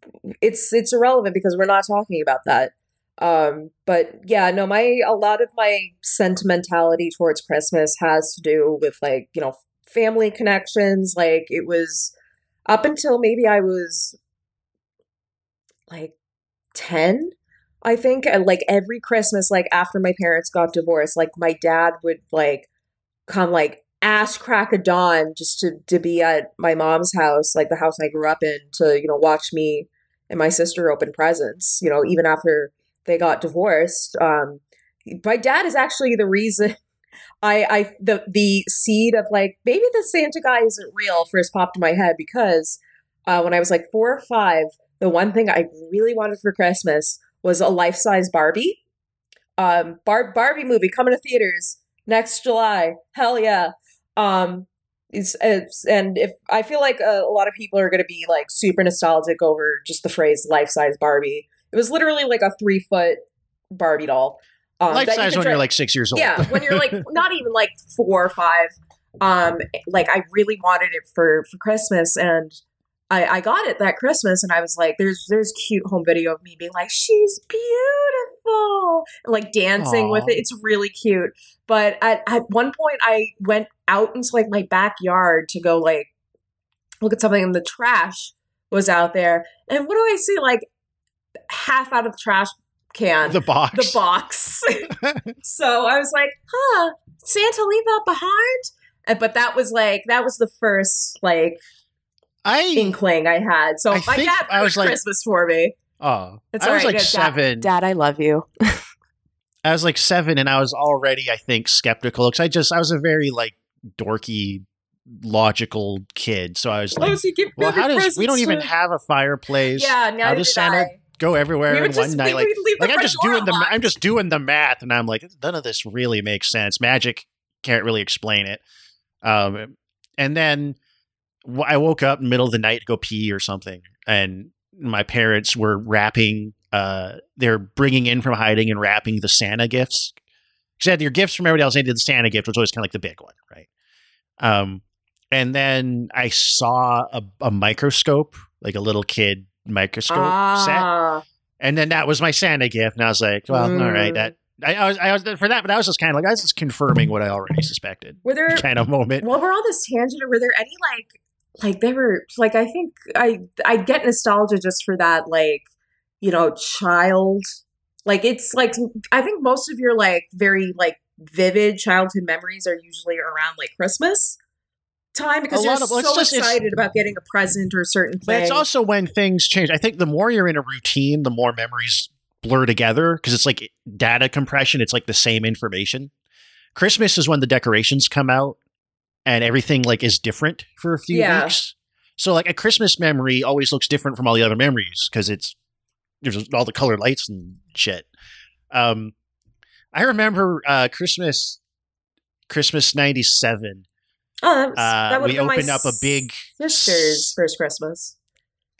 it's it's irrelevant because we're not talking about that. Um, but yeah, no, my a lot of my sentimentality towards Christmas has to do with like you know family connections. Like it was up until maybe I was like ten. I think like every Christmas, like after my parents got divorced, like my dad would like come like ass crack of dawn just to to be at my mom's house, like the house I grew up in, to you know watch me and my sister open presents. You know, even after they got divorced. Um, my dad is actually the reason I I the the seed of like maybe the Santa guy isn't real first popped in my head because uh, when I was like four or five, the one thing I really wanted for Christmas was a life size Barbie. Um, Bar- Barbie movie coming to theaters next July. Hell yeah. Um, it's, it's and if I feel like a, a lot of people are going to be like super nostalgic over just the phrase life size Barbie. It was literally like a three foot Barbie doll. Um, Life you size could when you're like six years old. yeah, when you're like not even like four or five. Um, like I really wanted it for for Christmas, and I I got it that Christmas, and I was like, there's there's cute home video of me being like, she's beautiful, and like dancing with it. It's really cute. But at at one point, I went out into like my backyard to go like look at something, and the trash was out there, and what do I see? Like half out of the trash can The box. the box so i was like huh santa leave that behind but that was like that was the first like I inkling i had so I my think dad I was like- christmas for me Oh, it's I was all right. like Good. Dad- seven. dad, i love you I was like seven, and I was already, I think, skeptical because I just I was a very like dorky, logical kid. So I was Oh, like, so give well, how does we don't even to- have a fireplace? Yeah, how neither does did Santa I. go everywhere We in just- one night? Like, would leave the like I'm just doing the unlocked. I'm just doing the math, and I'm like, none of this really makes sense. Magic can't really explain it. Um, and then w- I woke up in the middle of the night to go pee or something, and my parents were wrapping. Uh, they're bringing in from hiding and wrapping the Santa gifts. Because you had your gifts from everybody else, and they did the Santa gift, which was always kind of like the big one, right? Um, and then I saw a, a microscope, like a little kid microscope set, ah and then that was my Santa gift, and I was like, well, all right, Mm. that. I, I was, I was for that, but I was just kind of like, I was just confirming what I already suspected. were there kind of moment. while we're on this tangent were there any like like they were like i think i i get nostalgia just for that like you know child like it's like i think most of your like very like vivid childhood memories are usually around like christmas time because A you're of- so just- excited about getting a present or a certain But thing it's also when things change. I think the more you're in a routine, the more memories blur together because it's like data compression. It's like the same information. Christmas is when the decorations come out and everything like is different for a few Yeah. weeks. So like a Christmas memory always looks different from all the other memories because it's there's all the colored lights and shit. Um, I remember uh, Christmas, Christmas '97. oh that, was, uh, that would we opened my up a big sister's first christmas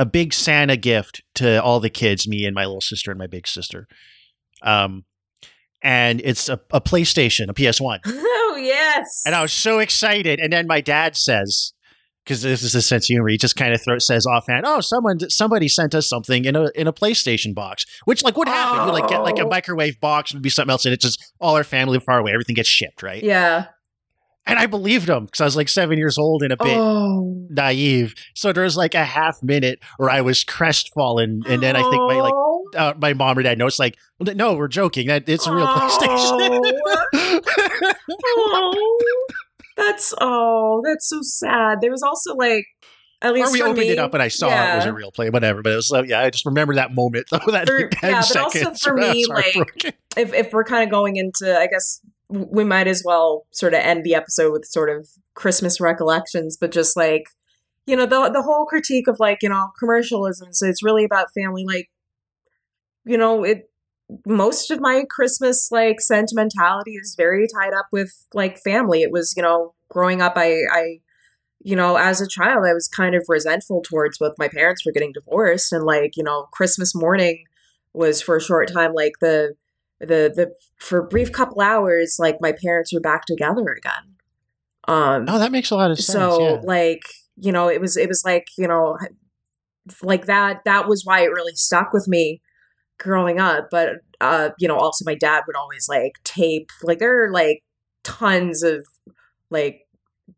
a big Santa gift to all the kids, me and my little sister and my big sister. Um, and it's a, a PlayStation, a PS1. oh yes And I was so excited. And then my dad says, because this is a sense of humor, he just kind of throw, says offhand, "Oh, someone, somebody sent us something in a in a PlayStation box." Which, like, would happen? You like get like a Oh. microwave box, would be something else, and it's just all our family far away. Everything gets shipped, right? yeah And I believed him because I was like seven years old and a bit oh naive. So there was like a half minute where I was crestfallen, and then I think my like uh, my mom or dad noticed like, no, we're joking. That it's a real PlayStation. Oh. That's oh, that's so sad. There was also like at least or we opened me, it up and I saw it was a real play, whatever. But it was, uh, yeah, I just remember that moment though. That For- 10 yeah, but also for me, like if if we're kind of going into, I guess we might as well sort of end the episode with sort of Christmas recollections, but just like you know the the whole critique of like you know commercialism. So it's really about family. Like you know it. Most of my Christmas like sentimentality is very tied up with like family. It was you know growing up, I I you know, as a child, I was kind of resentful towards both my parents for getting divorced and like, you know, Christmas morning was for a short time like the the the for a brief couple hours like my parents were back together again. Um Oh, that makes a lot of sense. so yeah. like, you know, it was it was like, you know, like that that was why it really stuck with me growing up, but uh you know, also my dad would always like tape like there are like tons of like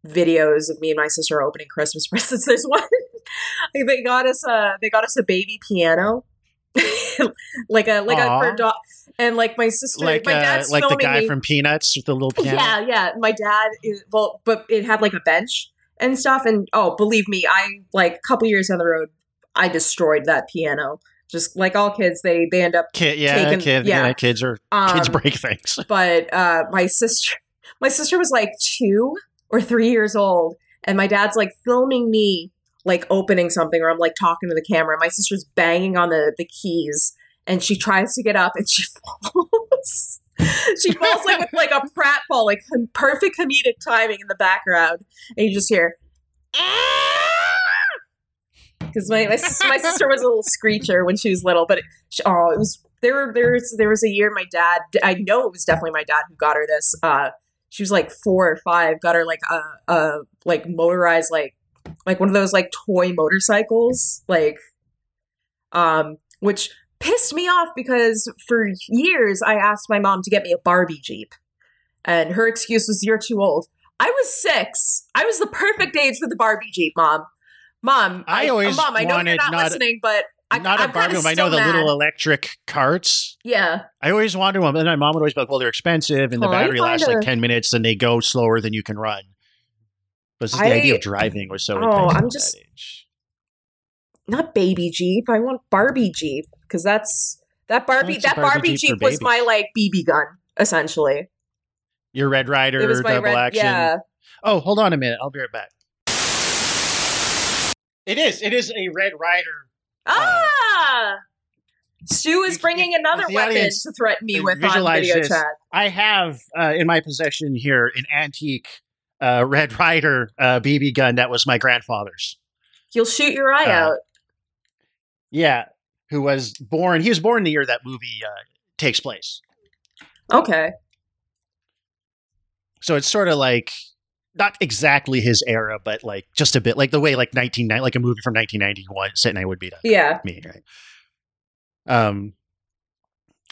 videos of me and my sister opening Christmas presents. There's one they got us a they got us a baby piano. like a like Aw. a for dog and like my sister like my uh, dad's like the guy me. from Peanuts with the little piano. Yeah, yeah. My dad is well, but it had like a bench and stuff. And oh, believe me, I like a couple years down the road, I destroyed that piano. Just like all kids, they they end up Kid, yeah, taking- kid, yeah. kids are kids Um, break things. but uh my sister my sister was like two or three years old and my dad's like filming me like opening something or i'm like talking to the camera my sister's banging on the the keys and she tries to get up and she falls she falls like with like a pratfall like perfect comedic timing in the background and you just hear because my my sister, my sister was a little screecher when she was little, but it, she, oh, it was there. There was there was a year my dad. I know it was definitely my dad who got her this. Uh, she was like four or five. Got her like a, a like motorized like like one of those like toy motorcycles, like um, which pissed me off because for years I asked my mom to get me a Barbie Jeep, and her excuse was you're too old. I was six. I was the perfect age for the Barbie Jeep, mom. Mom, I always mom, I know you're wanted not, not- listening, but I, Not I'm a Barbie, I know still the little electric carts. Yeah, I always wanted one, and my mom would always be like, "Well, they're expensive, and the Oh, I battery lasts find like ten minutes, and they go slower than you can run." But it's just the idea of driving was so. oh, I'm just that age. not baby Jeep. I want Barbie Jeep because that's that Barbie. That Barbie Barbie, Jeep Jeep, was my like BB gun essentially. your Red Ryder It was my double red- action. yeah. Oh, hold on a minute. I'll be right back. It is. It is a Red Ryder. Ah, Stu is bringing another the weapon audience to threaten me with on video this. chat. I have uh, in my possession here an antique uh, Red Ryder uh, BB gun that was my grandfather's. You'll shoot your eye Uh, out. Yeah, who was born? He was born the year that movie uh, takes place. Okay. So it's sort of like not exactly his era, but like just a bit like the way like 1990, like a movie from 1991 set night would be to Yeah. me, right? Um,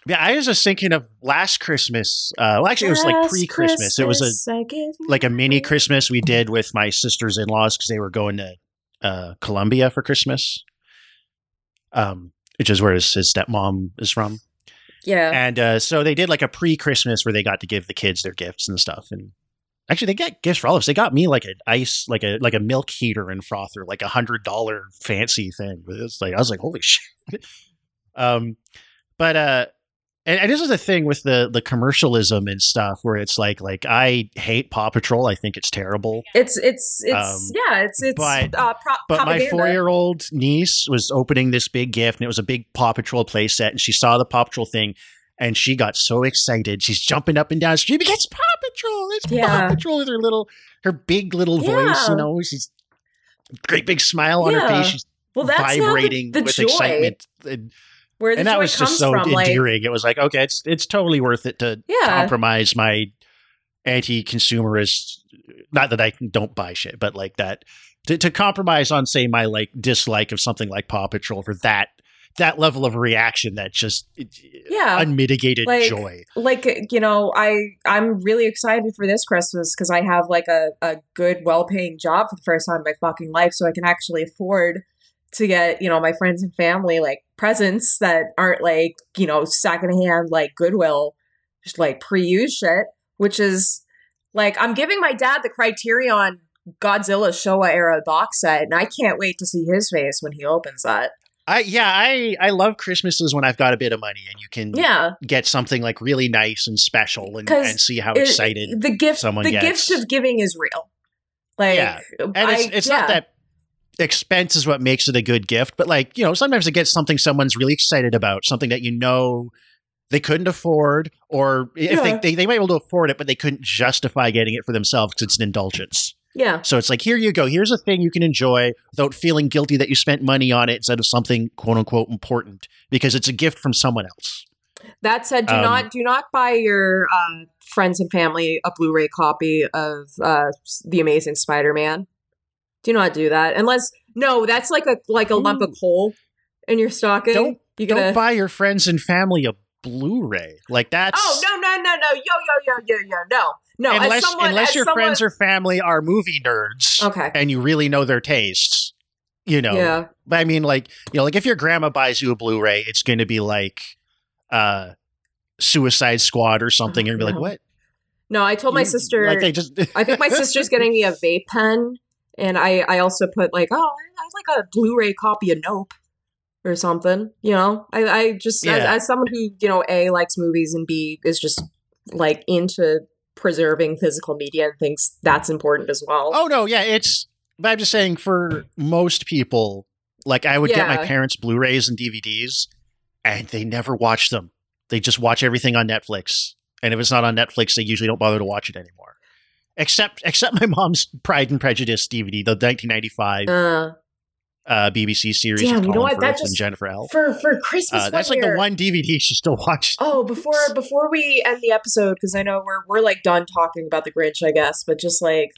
yeah, I was just thinking of last Christmas. Uh, well, actually, it was like pre-Christmas. It was Christmas, I a like a mini Christmas we did with my sisters in laws because they were going to uh, Colombia for Christmas, um, which is where his, his stepmom is from. Yeah. And uh, so they did like a pre Christmas where they got to give the kids their gifts and stuff. And actually, they got gifts for all of us. They got me like an ice, like a like a milk heater and frother, like a hundred dollar fancy thing. It's like I was like, holy shit. um, but uh, and, and this is the thing with the the commercialism and stuff where it's like like I hate Paw Patrol. I think it's terrible. It's it's it's Um, yeah. It's it's but- uh, pro- But my four year old niece was opening this big gift, and it was a big Paw Patrol play set, and she saw the Paw Patrol thing, and she got so excited. She's jumping up and down, screaming, "It's Paw Patrol! It's Yeah. Paw Patrol!" With her little, her big little voice, Yeah. you know, she's great big smile on her face. She's Well, that's now the- vibrating the with joy. excitement. And, Where the and that joy was comes just so from, like- endearing. it was like, okay, it's it's totally worth it to Yeah. compromise my anti-consumerist. Not that I don't buy shit, but like that to, to compromise on, say, my like dislike of something like Paw Patrol for that that level of reaction that just eh, yeah unmitigated like, joy. like you know i i'm really excited for this christmas because i have like a, a good well-paying job for the first time in my fucking life so i can actually afford to get you know my friends and family like presents that aren't like you know secondhand like goodwill just like pre-used shit which is Like I'm giving my dad the Criterion Godzilla Showa era box set, and I can't wait to see his face when he opens that. I yeah, I I love Christmases when I've got a bit of money and you can Yeah. get something like really nice and special and, and see how it- excited the gift someone the gets. gift of giving is real. Like yeah, and it's it's yeah. not that expense is what makes it a good gift, but like you know, sometimes it gets something someone's really excited about, something that you know they couldn't afford, or if Yeah. they, they they might be able to afford it, but they couldn't justify getting it for themselves because it's an indulgence. Yeah. So it's like, here you go. Here's a thing you can enjoy without feeling guilty that you spent money on it instead of something quote unquote important because it's a gift from someone else. That said, do Um, not do not buy your uh, friends and family a Blu-ray copy of uh, the Amazing Spider-Man. Do not do that unless no, that's like a like a lump of coal in your stocking. Don't you don't buy your friends and family a Blu-ray like that's Oh no no no no yo yo yo yo yo no no unless someone- unless your someone- friends or family are movie nerds, Okay. and you really know their tastes. You know, Yeah. But I mean, like you know, like if your grandma buys you a Blu-ray, it's going to be like uh Suicide Squad or something. You're gonna be like, what? No, I told my sister. like they just- I think my sister's getting me a vape pen, and I I also put like, oh, I, I like a Blu-ray copy of Nope or something. You know, I I just as, as someone who you know a likes movies and b is just like into preserving physical media and thinks that's important as well. Oh no, yeah, it's. But I'm just saying, for most people, like I would get my parents' Blu-rays and DVDs, and they never watch them. They just watch everything on Netflix, and if it's not on Netflix, they usually don't bother to watch it anymore. Except, except my mom's Pride and Prejudice DVD, the 1995 Uh, uh, BBC series damn, you know what? That Firth and just Jennifer L. for for Christmas. Uh, that's like the one DVD she still watches. Oh, before before we end the episode, because I know we're we're like done talking about the Grinch, I guess, but just like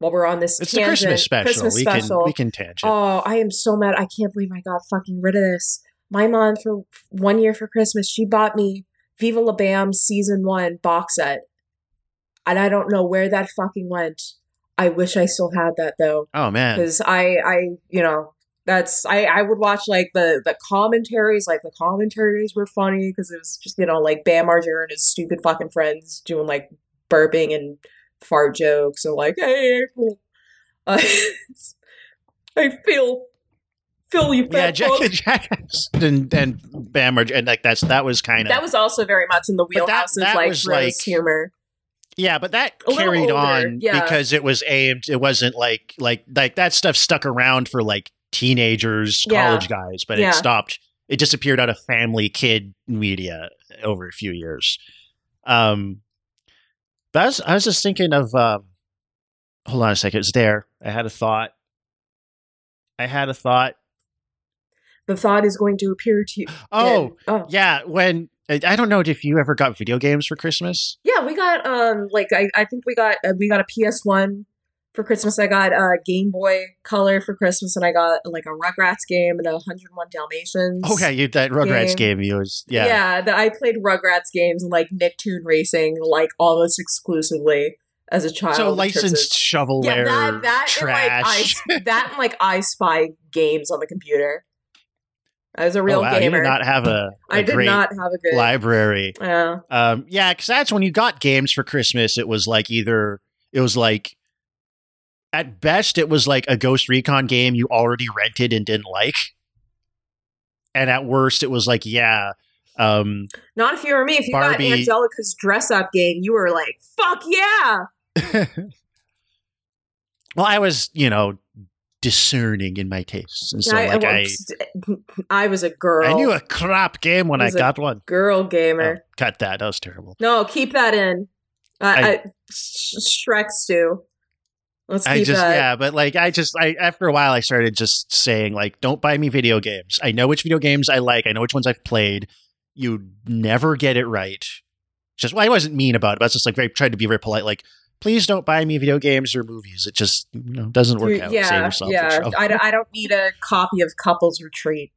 while we're on this It's tangent, Christmas special. Christmas we can special. we can tangent. Oh, I am so mad. I can't believe I got fucking rid of this. My mom for one year for Christmas, she bought me Viva La Bam season one box set. And I don't know where that fucking went. I wish I still had that though. Oh, man. Because I I you know, that's I I would watch like the the commentaries, like the commentaries were funny because it was just, you know, like Bam Margera and his stupid fucking friends doing like burping and fart jokes and like, hey April. Uh, I feel feel you yeah, Jack. Jack and and Bam and like that's that was kind of That was also very much in the But that- wheelhouse that of like gross like- humor. Yeah, but that A carried on yeah. because it was aimed. It wasn't like like like that stuff stuck around for like teenagers, Yeah. college guys, but Yeah. it stopped. It disappeared out of family kid media over a few years. Um, but I was I was just thinking of. Um, hold on a second. It's there. I had a thought. I had a thought. The thought is going to appear to you. Oh, oh. yeah. When I don't know if you ever got video games for Christmas. Yeah, we got um like I, I think we got uh, we got a PS1 for Christmas. I got a Game Boy Color for Christmas, and I got like a Rugrats game and a 101 Dalmatians. Okay, you that Rugrats game. game. You was yeah. yeah. that I played Rugrats games and like Nicktoon Racing like almost exclusively as a child. So in terms of- licensed shovelware yeah, that that and, like I trash. that and like I Spy games on the computer. I was a real oh, wow, gamer. You did not have a, a I did not have a good library. Yeah. Um, yeah, because that's when you got games for Christmas. It was like either it was like at best it was like a Ghost Recon game you already rented and didn't like, and at worst it was like yeah, um, Not if you were me. If you Barbie- got Angelica's dress up game, you were like, fuck yeah. well I was you know discerning in my tastes, and so I, like I I was a girl. I knew a crap game when I a got one. girl gamer. Oh, cut that. That was terrible. No, keep that in. Uh, I, I- I, Sh- Shrek stew. Let's I just that. yeah, but like I just I after a while I started just saying like don't buy me video games. I know which video games I like. I know which ones I've played. You never get it right. Just well, I wasn't mean about it. But I was just like very tried to be very polite. Like please don't buy me video games or movies. It just you know doesn't work out. Yeah, yeah. I, don't- I don't need a copy of Couples Retreat.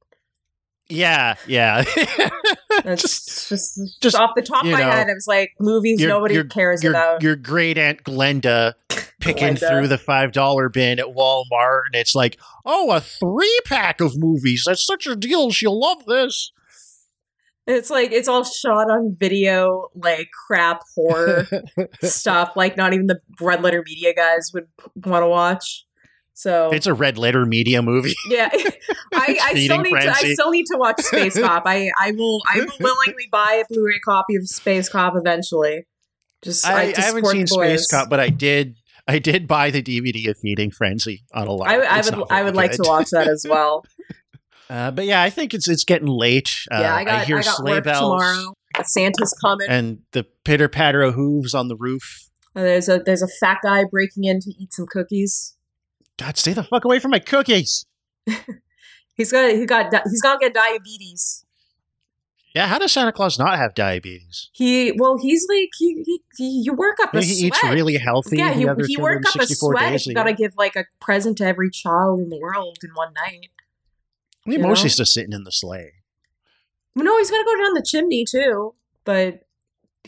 yeah, yeah. That's just, just, just, off the top of my know, head. I was like, movies your- nobody your- cares your, about. Your great aunt Glenda picking Glenda. through the five dollar bin at Walmart, and it's like, oh, a three pack of movies. That's such a deal. She'll love this. It's like it's all shot on video, like crap horror stuff. Like not even the red letter media guys would want to watch. So It's a red letter media movie. yeah, I, I still need to. I still need to watch Space Cop. I I will I will willingly buy a Blu-ray copy of Space Cop eventually. Just I, I, I haven't seen boys. Space Cop, but I did. I did buy the DVD of Feeding Frenzy on a lot. I, I would I would like to watch that as well. Uh, but yeah, I think it's it's getting late. Uh, yeah, I got I, hear got sleigh work bells tomorrow. Santa's coming. and the pitter patter of hooves on the roof. Uh, there's a there's a fat guy breaking in to eat some cookies. God, stay the fuck away from my cookies. He's got he got he's gonna get diabetes. Yeah, how does Santa Claus not have diabetes? He well he's like he he, he you work up a Maybe he eats sweat. really healthy. Yeah, he, he worked up a sweat. days If a you gotta give like a present to every child in the world in one night. He mostly just sitting in the sleigh. No, he's gonna go down the chimney too, but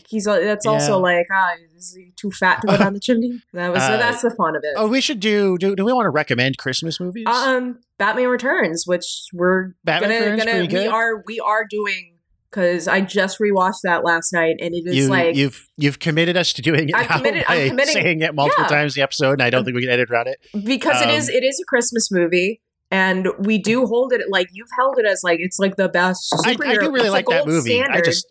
he's uh, that's also Yeah. like ah, is he too fat to go down the chimney? That was Uh, that's the fun of it. Oh, we should do. Do, do we want to recommend Christmas movies? Um, Batman Returns, which we're Batman gonna Returns, gonna we good. are we are doing because I just rewatched that last night and it is you, like you've you've committed us to doing it I'm committed- I'm committing- saying it multiple yeah. times the episode, and I don't think we can edit around it. because it Um, is it is a Christmas movie. And we do hold it like you've held it as like it's like the best. I, I superhero- do really it's like that movie. I just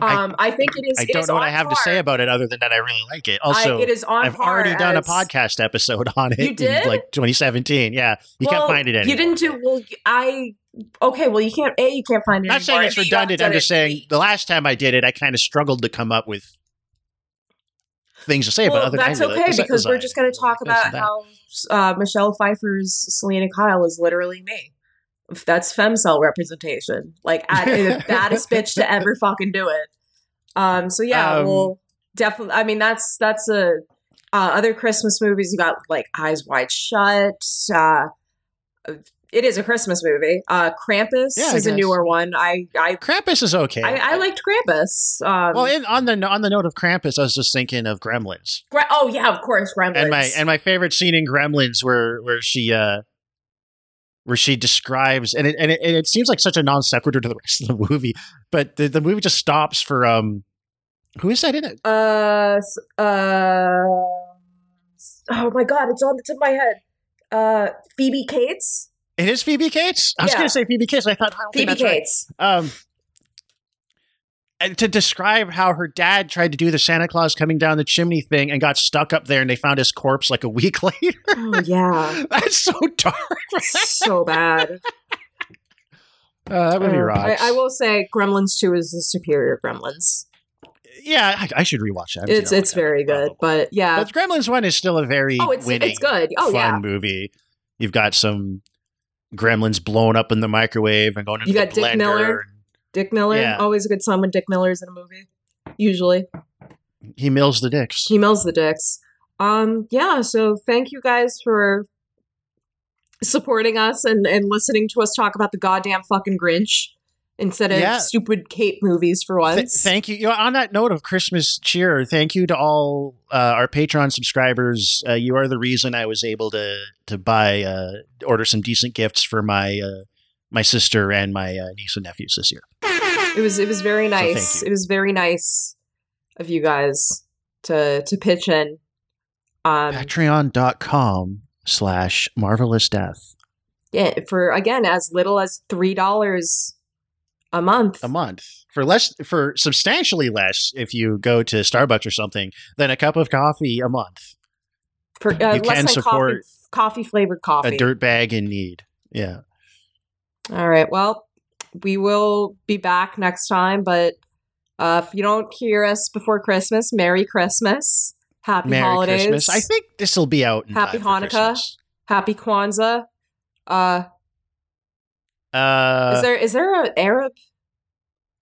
I- um, I, think it is. I don't is know what I have to say about it other than that I really like it. Also, it is on I've par already done a podcast episode on it. You in, did? like 2017. Yeah, you Well, can't find it anymore. You didn't do well. I okay. Well, you can't. A, you can't find it. not saying it's and B, you haven't redundant. I'm just saying the last time I did it, I kind of struggled to come up with things to say well, about other that's really like okay because we're just going to talk about how uh, Michelle Pfeiffer's Selina Kyle is literally me. That's fem cell representation. Like at the baddest bitch to ever fucking do it. Um. So yeah, Um, well, definitely. I mean, that's that's a uh, other Christmas movies. You got like Eyes Wide Shut. Uh, it is a Christmas movie. Uh, Krampus Yeah, is a newer one. I I Krampus is okay. I, I liked Krampus. Um, well, in, on the on the note of Krampus, I was just thinking of Gremlins. Gra- oh yeah, of course, Gremlins. and my and my favorite scene in Gremlins where where she uh where she describes and it and it, and it seems like such a non sequitur to the rest of the movie, but the, the movie just stops for um who is that in it? Uh, uh, oh my god, it's on the tip of my head. Uh, Phoebe Cates. It is Phoebe Cates. I was Yeah. going to say Phoebe Cates. I thought I Phoebe that's right. Cates. Um, and to describe how her dad tried to do the Santa Claus coming down the chimney thing and got stuck up there, and they found his corpse like a week later. Oh yeah, That's so dark. so bad. Uh, that movie Uh, rocks. I, I will say, Gremlins Two is the superior Gremlins. yeah, I, I should rewatch that. It's it's very good, but yeah, But Gremlins one is still a very Oh, it's- winning, it's good. Oh, fun yeah. movie. You've got some Gremlins blown up in the microwave and going into you got Dick. Miller. Dick Miller, Yeah. always a good son when Dick Miller's in a movie. Usually, He mills the dicks. he mills the dicks. Um, yeah. So thank you guys for supporting us and and listening to us talk about the goddamn fucking Grinch instead of Yeah. stupid cape movies for Th- once. thank you. you know, on that note of Christmas cheer, thank you to all uh, our Patreon subscribers. Uh, you are the reason I was able to to buy uh, order some decent gifts for my uh, my sister and my uh, niece and nephews this year. It was it was very nice. you. It was very nice of you guys to to pitch in. Um, Patreon.com slash marvelous death yeah, for again as little as three dollars a month. a month for less for substantially less if you go to Starbucks or something than a cup of coffee a month. For uh, you less can than support coffee, coffee flavored coffee. A dirt bag in need. Yeah. All right. Well, we will be back next time, but uh, if you don't hear us before Christmas, Merry Christmas, Happy Merry Holidays, Christmas. I think this will be out. In Happy Hanukkah. Happy Kwanzaa. Uh, Uh, is there is there an Arab?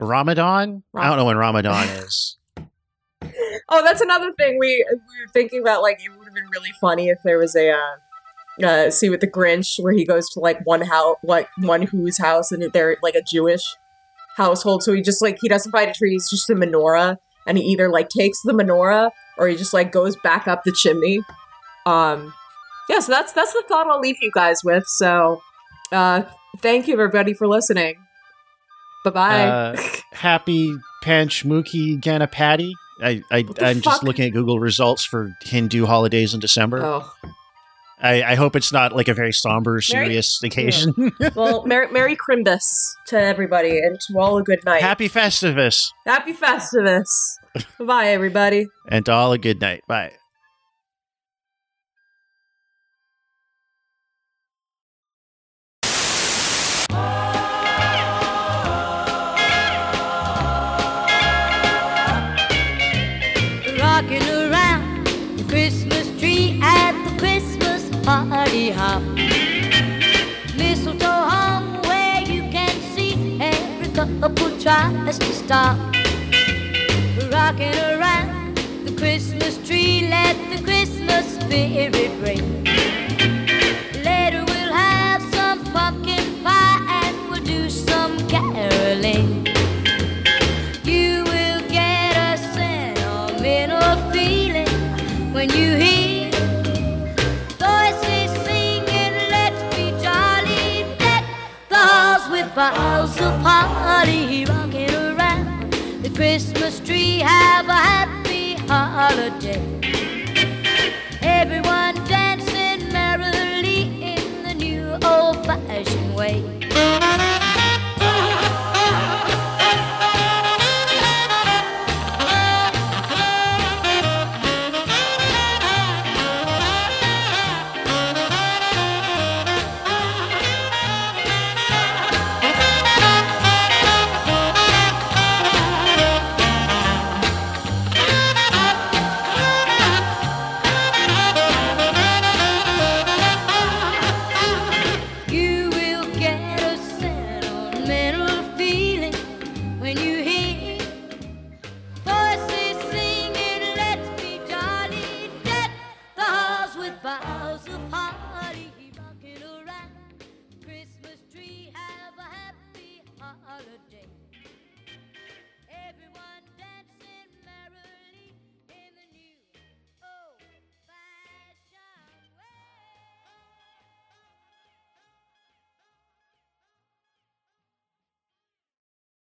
Ramadan? I don't know when Ramadan is. Oh, that's another thing we we were thinking about. Like, it would have been really funny if there was a uh, uh, see with the Grinch where he goes to like one house, like one whose house, and they're like a Jewish household. So he just like he doesn't find a tree; he's just a menorah, and he either like takes the menorah or he just like goes back up the chimney. Um, yeah. So that's that's the thought I'll leave you guys with. So, uh, thank you everybody for listening. Bye bye. Uh, happy Panch Mookie Ganapati. I, I I'm just looking at Google results for Hindu holidays in December. oh. I, I hope it's not like a very somber, serious occasion. well, Merry, Merry Crimbus to everybody, and to all a good night. Happy Festivus, Happy Festivus. Bye, everybody. and to all a good night. Bye. Stop. Rocking around the Christmas tree, let the Christmas spirit ring. Later we'll have some pumpkin pie and we'll do some caroling. You will get a sentimental feeling when you hear voices singing, Let's Christmas tree. Have a happy holiday.